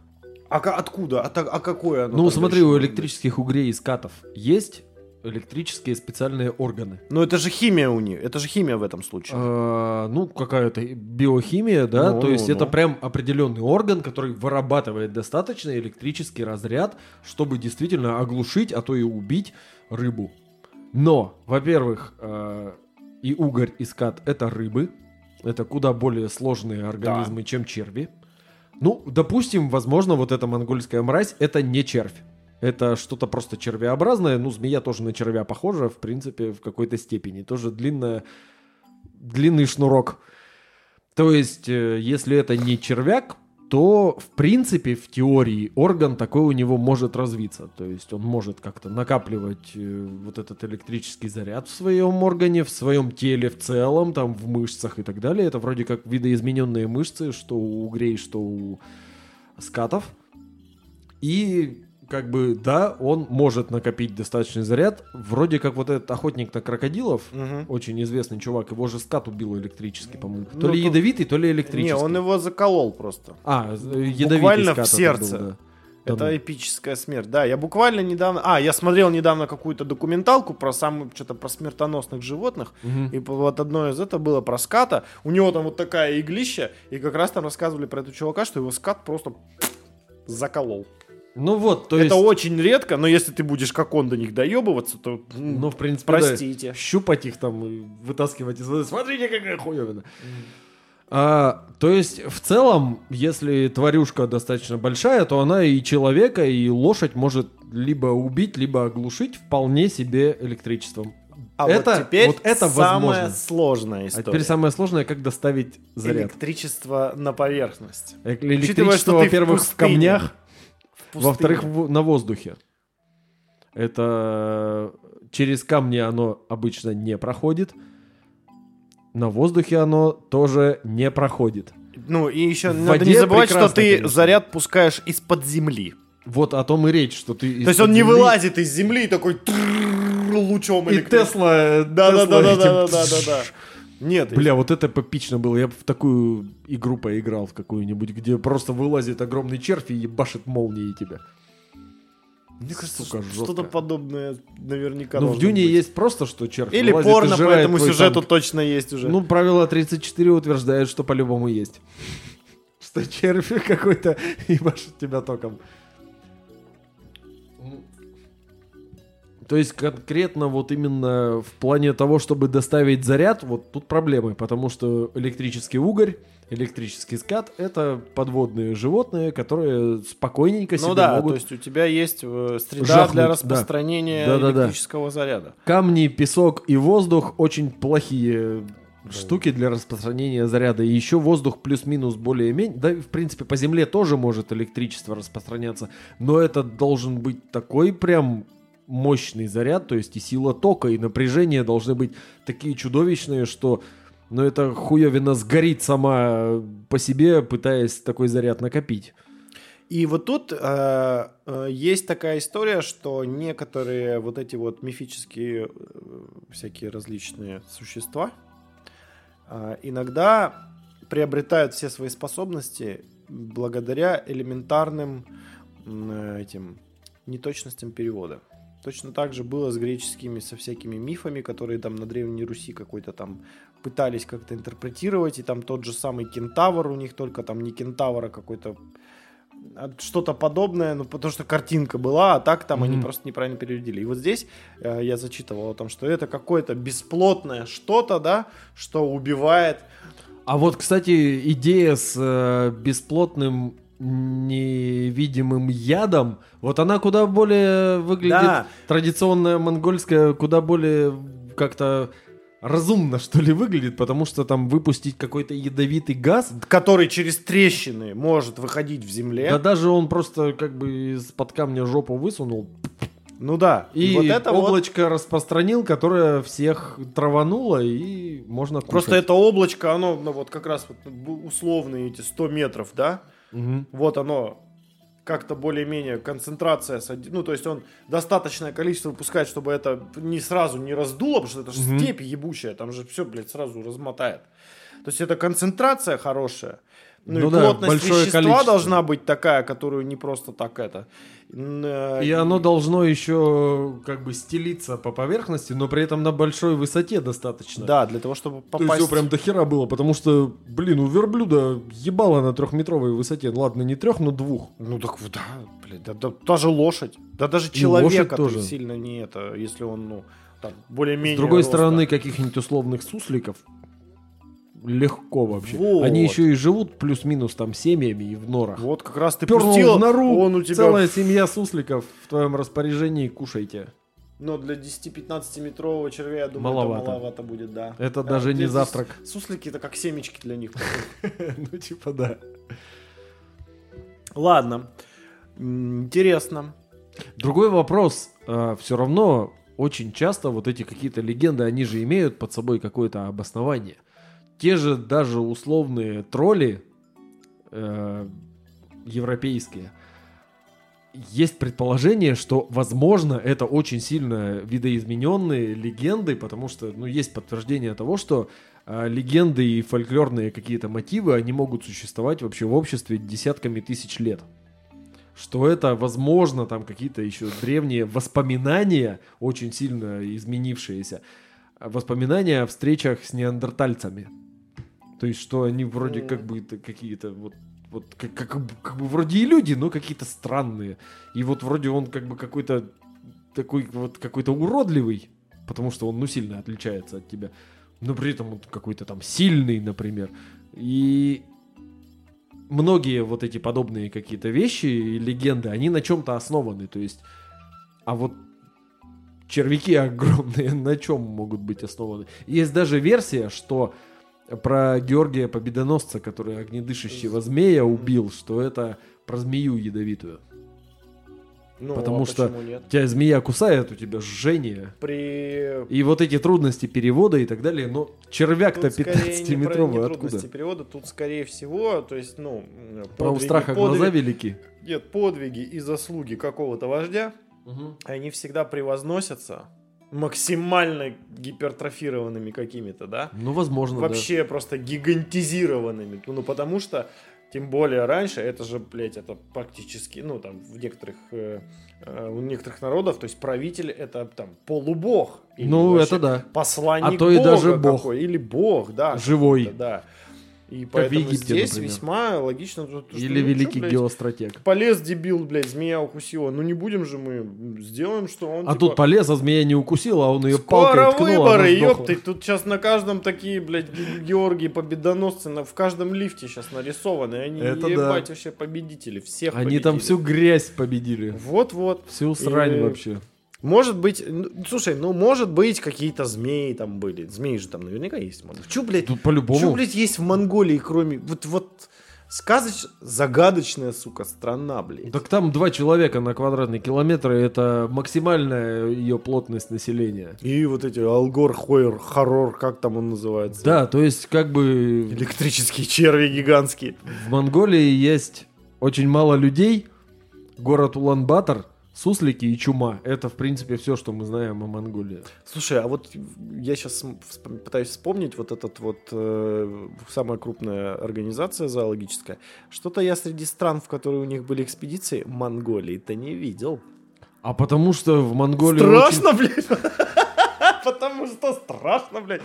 А откуда? А, а какое оно Ну, смотри, у электрических угрей и скатов есть электрические специальные органы. Ну, это же химия у них. Это же химия в этом случае. А, ну, какая-то биохимия, да, Ну, то ну, есть это ну. прям определенный орган, который вырабатывает достаточный электрический разряд, чтобы действительно оглушить, а то и убить рыбу. Но, во-первых, э, и угорь, и скат — это рыбы, это куда более сложные организмы, чем черви. Ну, допустим, возможно, вот эта монгольская мразь — это не червь. Это что-то просто червеобразное. Ну, змея тоже на червя похожа, в принципе, в какой-то степени. Тоже длинная, длинный шнурок. То есть, э, если это не червяк, то, в принципе, в теории орган такой у него может развиться. То есть он может как-то накапливать э, вот этот электрический заряд в своем органе, в своем теле в целом, там в мышцах и так далее. Это вроде как видоизмененные мышцы, что у угрей, что у скатов. И как бы, да, он может накопить достаточный заряд. Вроде как вот этот охотник на крокодилов, Мгм. очень известный чувак, его же скат убил электрически, по-моему. Ну, То ли тут- ядовитый, то ли Не, электрический. он его заколол просто. А, э, ядовитый Буквально в это сердце. был, да. Это ну. эпическая смерть. Да, я буквально недавно... А, я смотрел недавно какую-то документалку про самую... Что-то про смертоносных животных. Мгм. И вот одно из этого было про ската. У него там вот такая иглища. И как раз там рассказывали про этого чувака, что его скат просто заколол. Ну вот, то Это есть... очень редко, но если ты будешь как он до них доебываться, то... Ну, в принципе, да, простите. щупать их там, и вытаскивать из воды. Смотрите, какая хуевина. А, то есть, в целом, если тварюшка достаточно большая, то она и человека, и лошадь может либо убить, либо оглушить вполне себе электричеством. А Это- вот теперь вот это самая возможно. сложная А история. теперь самое сложное, как доставить заряд. Электричество на поверхность. Э- Электричество, в во-первых, в камнях, В пустыне. Во-вторых, на воздухе. Это через камни оно обычно не проходит. На воздухе оно тоже не проходит. Ну и еще В надо не забывать, что ты конечно. заряд пускаешь из-под земли. Вот о том и речь, что ты... То есть он не вылазит из земли и такой... лучом И. Тесла... Да, да, да, да, да, да, да, да. Нет, Бля, вот это эпично было. Я в такую игру поиграл, в какую-нибудь, где просто вылазит огромный червь и ебашит молнией тебя. мне кажется, сука, что-то подобное наверняка Ну, в Дюне быть. есть просто, что червь Или вылазит порно по этому сюжету танк. точно есть уже. Ну, правило 34 утверждает, что по-любому есть. [laughs] Что червь какой-то [laughs] ебашит тебя током. То есть конкретно вот именно в плане того, чтобы доставить заряд, вот тут проблемы, потому что электрический угорь, электрический скат — это подводные животные, которые спокойненько себе Ну да, могут... то есть у тебя есть э, среда жахнуть, для да. распространения Да-да-да. электрического заряда. Камни, песок и воздух очень плохие штуки для распространения заряда. И еще воздух плюс-минус более-менее. Да, и, в принципе, по земле тоже может электричество распространяться. Но это должен быть такой прям мощный заряд, то есть и сила тока, и напряжение должны быть такие чудовищные, что ну, эта хуевина сгорит сама по себе, пытаясь такой заряд накопить. И вот тут э, э, есть такая история, что некоторые вот эти вот мифические э, всякие различные существа э, иногда приобретают все свои способности благодаря элементарным э, этим неточностям перевода. Точно так же было с греческими, со всякими мифами, которые там на Древней Руси какой-то там пытались как-то интерпретировать, и там тот же самый кентавр у них, только там не кентавр, а какой-то а, что-то подобное, ну, потому что картинка была, а так там они Мгм. просто неправильно переводили. И вот здесь э, я зачитывал о том, что это какое-то бесплотное что-то, да, что убивает. А вот, кстати, идея с э, бесплотным невидимым ядом, вот она куда более выглядит Да. традиционная монгольская, куда более как-то разумно, что ли, выглядит, потому что там выпустить какой-то ядовитый газ, который через трещины может выходить в земле. да даже он просто как бы из-под камня жопу высунул, Ну да. и, вот это вот облачко распространил, которое всех травануло, и можно кушать. Просто это облачко, оно ну, вот как раз вот бу- условные эти 100 метров, да? Мгм. Вот оно как-то более-менее концентрация, ну то есть он достаточное количество выпускает, чтобы это не сразу не раздуло, потому что это же Мгм. степь ебучая, там же все, блядь, сразу размотает. То есть это концентрация хорошая. Ну, Ну и да, плотность большое вещества количество. должна быть такая, которую не просто так это. Э, И оно должно еще как бы стелиться по поверхности, но при этом на большой высоте достаточно. Да, для того, чтобы То попасть... есть его прям до хера было, потому что, блин, у верблюда ебало на трехметровой высоте. Ну ладно, не трех, но двух. Ну так да, блядь, да, да, даже лошадь, да даже человек, тоже. сильно не это, если он, ну, так, более-менее С другой роста. стороны, каких-нибудь условных сусликов легко вообще. Вот. Они еще и живут плюс-минус там семьями и в норах. Вот как раз ты Пёрнул пустил, в нору, он у тебя... целая семья сусликов в твоем распоряжении, кушайте. Но для 10-15 метрового червя, я думаю, Маловато. это маловато будет, да. Это Да, даже не завтрак. Суслики это как семечки для них. [laughs] Ну типа да. Ладно. Интересно. Другой вопрос. все равно очень часто вот эти какие-то легенды, они же имеют под собой какое-то обоснование. Те же даже условные тролли э, европейские. Есть предположение, что, возможно, это очень сильно видоизмененные легенды, потому что, ну, есть подтверждение того, что э, легенды и фольклорные какие-то мотивы, они могут существовать вообще в обществе десятками тысяч лет что это, возможно, там какие-то еще древние воспоминания, очень сильно изменившиеся, а, воспоминания о встречах с неандертальцами. То есть, что они вроде как бы какие-то вот вот как, как, бы- как бы вроде и люди, но какие-то странные. И вот вроде он как бы какой-то такой вот какой-то уродливый, потому что он ну сильно отличается от тебя. Но при этом он какой-то там сильный, например. И многие вот эти подобные какие-то вещи и легенды, они на чем-то основаны. То есть, а вот червяки [laughs] огромные на чем могут быть основаны? Есть даже версия, что про Георгия Победоносца, который огнедышащего змея убил, что это про змею ядовитую. Ну, Потому а что- нет? Тебя змея кусает, у тебя жжение. При... И вот эти трудности перевода и так далее, но червяк-то Тут скорее не про- 15-метровый не откуда? трудности перевода, тут скорее всего, то есть, ну, Про подвиги- страха подвиги- глаза велики. Нет, подвиги и заслуги какого-то вождя, Мгм. они всегда превозносятся максимально гипертрофированными какими-то, да? Ну, возможно, да. Вообще просто гигантизированными. Ну, потому что, тем более раньше, это же, блядь, это практически, ну, там, в некоторых, э, э, у некоторых народов, то есть правитель это там полубог. Или Ну, это да. Посланник А то и бога даже бог. какой, Или бог, да. Живой. Да. И в поэтому Египте, здесь например. весьма логично. то, что, Или ну, великий чё, блядь, геостратег. Полез дебил, блядь, змея укусила. Ну не будем же мы, сделаем, что он А типа, тут полез, а змея не укусила, а он ее Скоро палкой ткнул, выборы, ёпты. Тут сейчас на каждом такие, блядь, Ге- Георгии победоносцы, на, в каждом лифте сейчас нарисованы. Они, Это ебать, да. вообще победители. Всех Они там всю победили. грязь победили. Вот-вот. Всю срань И- вообще. Может быть, ну, слушай, ну, может быть, какие-то змеи там были. Змеи же там наверняка есть. Чё, блядь, Тут чё, по-любому. блядь, есть в Монголии, кроме... Вот, вот, сказоч... загадочная, сука, страна, блядь. Так там два человека на квадратный километр, и это максимальная ее плотность населения. И вот эти Алгор, Хойер, Хоррор, как там он называется? Да, то есть как бы Электрические черви гигантские. в Монголии есть очень мало людей, город Улан-Батор, суслики и чума. Это, в принципе, все, что мы знаем о Монголии. Слушай, а вот я сейчас пытаюсь вспомнить вот этот вот э, самая крупная организация зоологическая. Что-то я среди стран, в которые у них были экспедиции, Монголии-то не видел. А потому что в Монголии очень- Страшно, блядь. [laughs] Потому что страшно, блядь.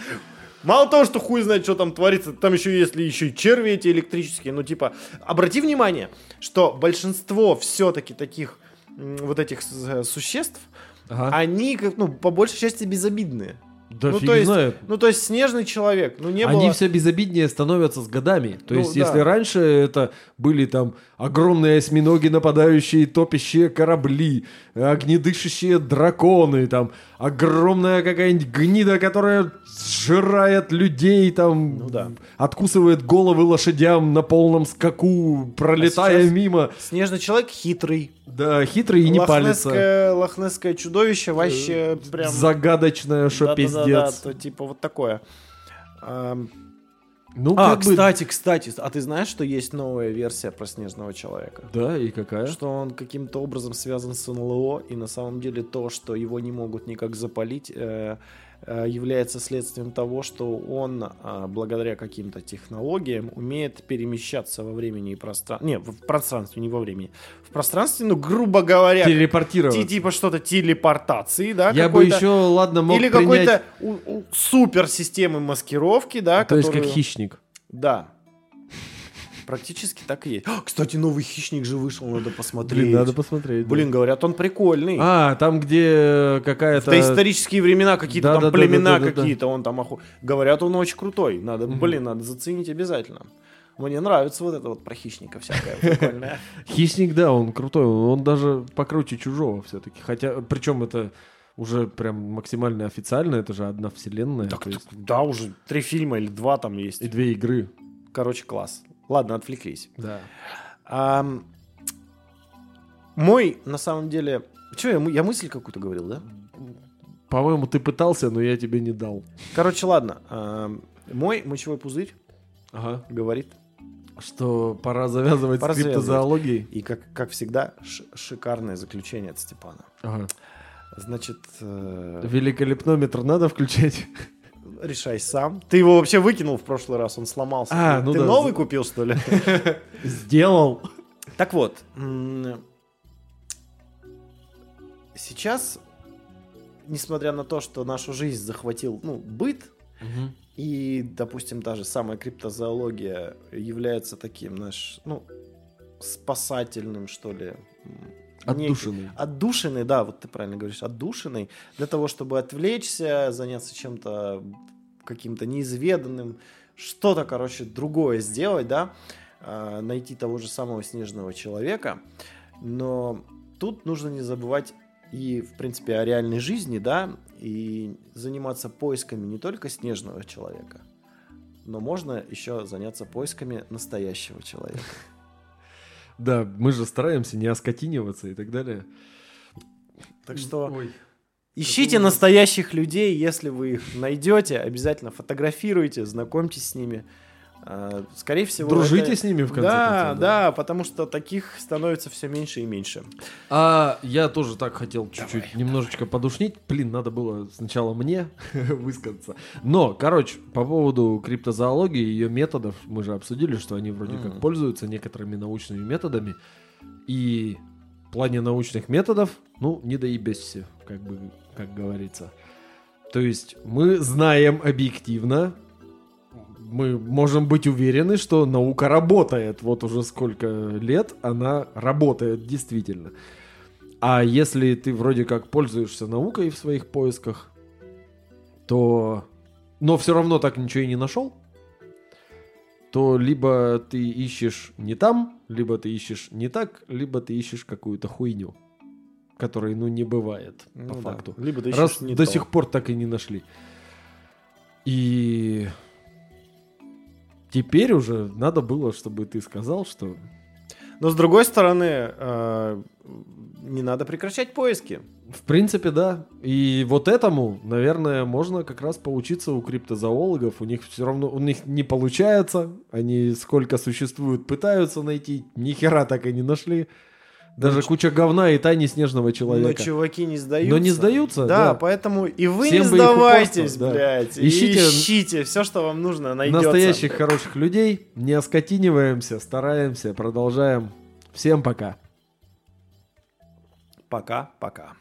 Мало того, что хуй знает, что там творится, там еще если еще и черви эти электрические, ну типа, обрати внимание, что большинство все-таки таких вот этих с- существ, Ага. они, как, ну, по большей части безобидные. Да ну, фиг то есть, знает. ну, то есть снежный человек, ну, не Они было... все безобиднее становятся с годами. То Ну, есть, да. если раньше это были там огромные осьминоги, нападающие, топящие корабли, огнедышащие драконы, там огромная какая-нибудь гнида, которая сжирает людей, там Ну да. откусывает головы лошадям на полном скаку, пролетая А мимо. Снежный человек хитрый. Да, хитрый и не палится. Лохнесское, чудовище вообще прям... Загадочное, что Да-да-да-да, пиздец. то типа вот такое. Ну, А, как бы- кстати, кстати, а ты знаешь, что есть новая версия про Снежного Человека? Да, и какая? Что он каким-то образом связан с НЛО, и на самом деле то, что его не могут никак запалить, э, является следствием того, что он, а, благодаря каким-то технологиям, умеет перемещаться во времени и пространстве. Не, в пространстве, не во времени. В пространстве, ну, грубо говоря, Телепортировать. ти- типа что-то телепортации, да, Я бы еще, ладно, мог Или принять... какой-то суперсистемы маскировки, да, То есть как которую- хищник. Да. Практически так и есть. А, Кстати, новый хищник же вышел, надо посмотреть. Блин, надо посмотреть. да. Блин, говорят, он прикольный. А, там, где В какая-то... доисторические времена какие-то там Да-да-да-да-да-да. племена какие-то, он там оху... Говорят, он очень крутой. Надо, блин, надо заценить обязательно. Мне нравится вот это вот про хищника всякое прикольное. [laughs] Хищник, да, он крутой. Он даже покруче чужого все-таки. Хотя, причем это уже прям максимально официально. Это же одна вселенная. Так, есть да, уже три фильма или два там есть. И две игры. Короче, класс. Ладно, отвлеклись. Да. Ам, Мой, на самом деле... Че, я, я мысль какую-то говорил, да? По-моему, ты пытался, но я тебе не дал. Короче, ладно. ам, Мой мочевой пузырь Ага. говорит, Что пора завязывать Пора с криптозоологией. и как, как всегда, шикарное заключение от Степана. Ага. Значит, э, Великолепнометр надо включать? Решай сам. Ты его вообще выкинул в прошлый раз, он сломался. А, Ты- ну Ты да. новый купил, что ли? [laughs] Сделал. Так вот, сейчас, несмотря на то, что нашу жизнь захватил ну, быт, и, допустим, та же самая криптозоология является таким, знаешь, ну, спасательным, что ли. М, неким- Отдушенный. Да, вот ты правильно говоришь, отдушиной, для того, чтобы отвлечься, заняться чем-то каким-то неизведанным, что-то, короче, другое сделать, да, а, найти того же самого снежного человека. Но тут нужно не забывать и, в принципе, о реальной жизни, да, и заниматься поисками не только снежного человека, но можно еще заняться поисками настоящего человека. Да, мы же стараемся не оскотиниваться и так далее. Так что Ой. ищите настоящих людей, если вы их найдете, обязательно фотографируйте, знакомьтесь с ними. Э, Скорее всего... Дружите это- с ними, в конце да, концов, да, потому что таких становится все меньше и меньше. А я тоже так хотел чуть-чуть немножечко подушнить. Блин, надо было сначала мне [laughs] высказаться. Но, короче, по поводу криптозоологии и ее методов, мы же обсудили, что они вроде как Мгм. пользуются некоторыми научными методами. И в плане научных методов, ну, не доебешься, как бы, как говорится. То есть мы знаем объективно, мы можем быть уверены, что наука работает. Вот уже сколько лет она работает действительно. А если ты вроде как пользуешься наукой в своих поисках, то... Но все равно так ничего и не нашел, то либо ты ищешь не там, либо ты ищешь не так, либо ты ищешь какую-то хуйню, которой, ну, не бывает, Ну по да. факту. Либо ты ищешь Раз не до то. сих пор так и не нашли. И теперь уже надо было, чтобы ты сказал, что Но с другой стороны, э, не надо прекращать поиски. в принципе, да. И вот этому, наверное, можно как раз поучиться у криптозоологов. У них все равно, у них не получается. Они сколько существуют, пытаются найти. Ни хера так и не нашли. Даже куча говна и тайни снежного Но человека. чуваки не сдаются. Но не сдаются, Да, да. поэтому и вы Всем не сдавайтесь, да. блядь. Ищите- Ищите, ищите все, что вам нужно, найдется. Настоящих хороших людей. Не оскотиниваемся, стараемся, продолжаем. Всем пока. Пока-пока.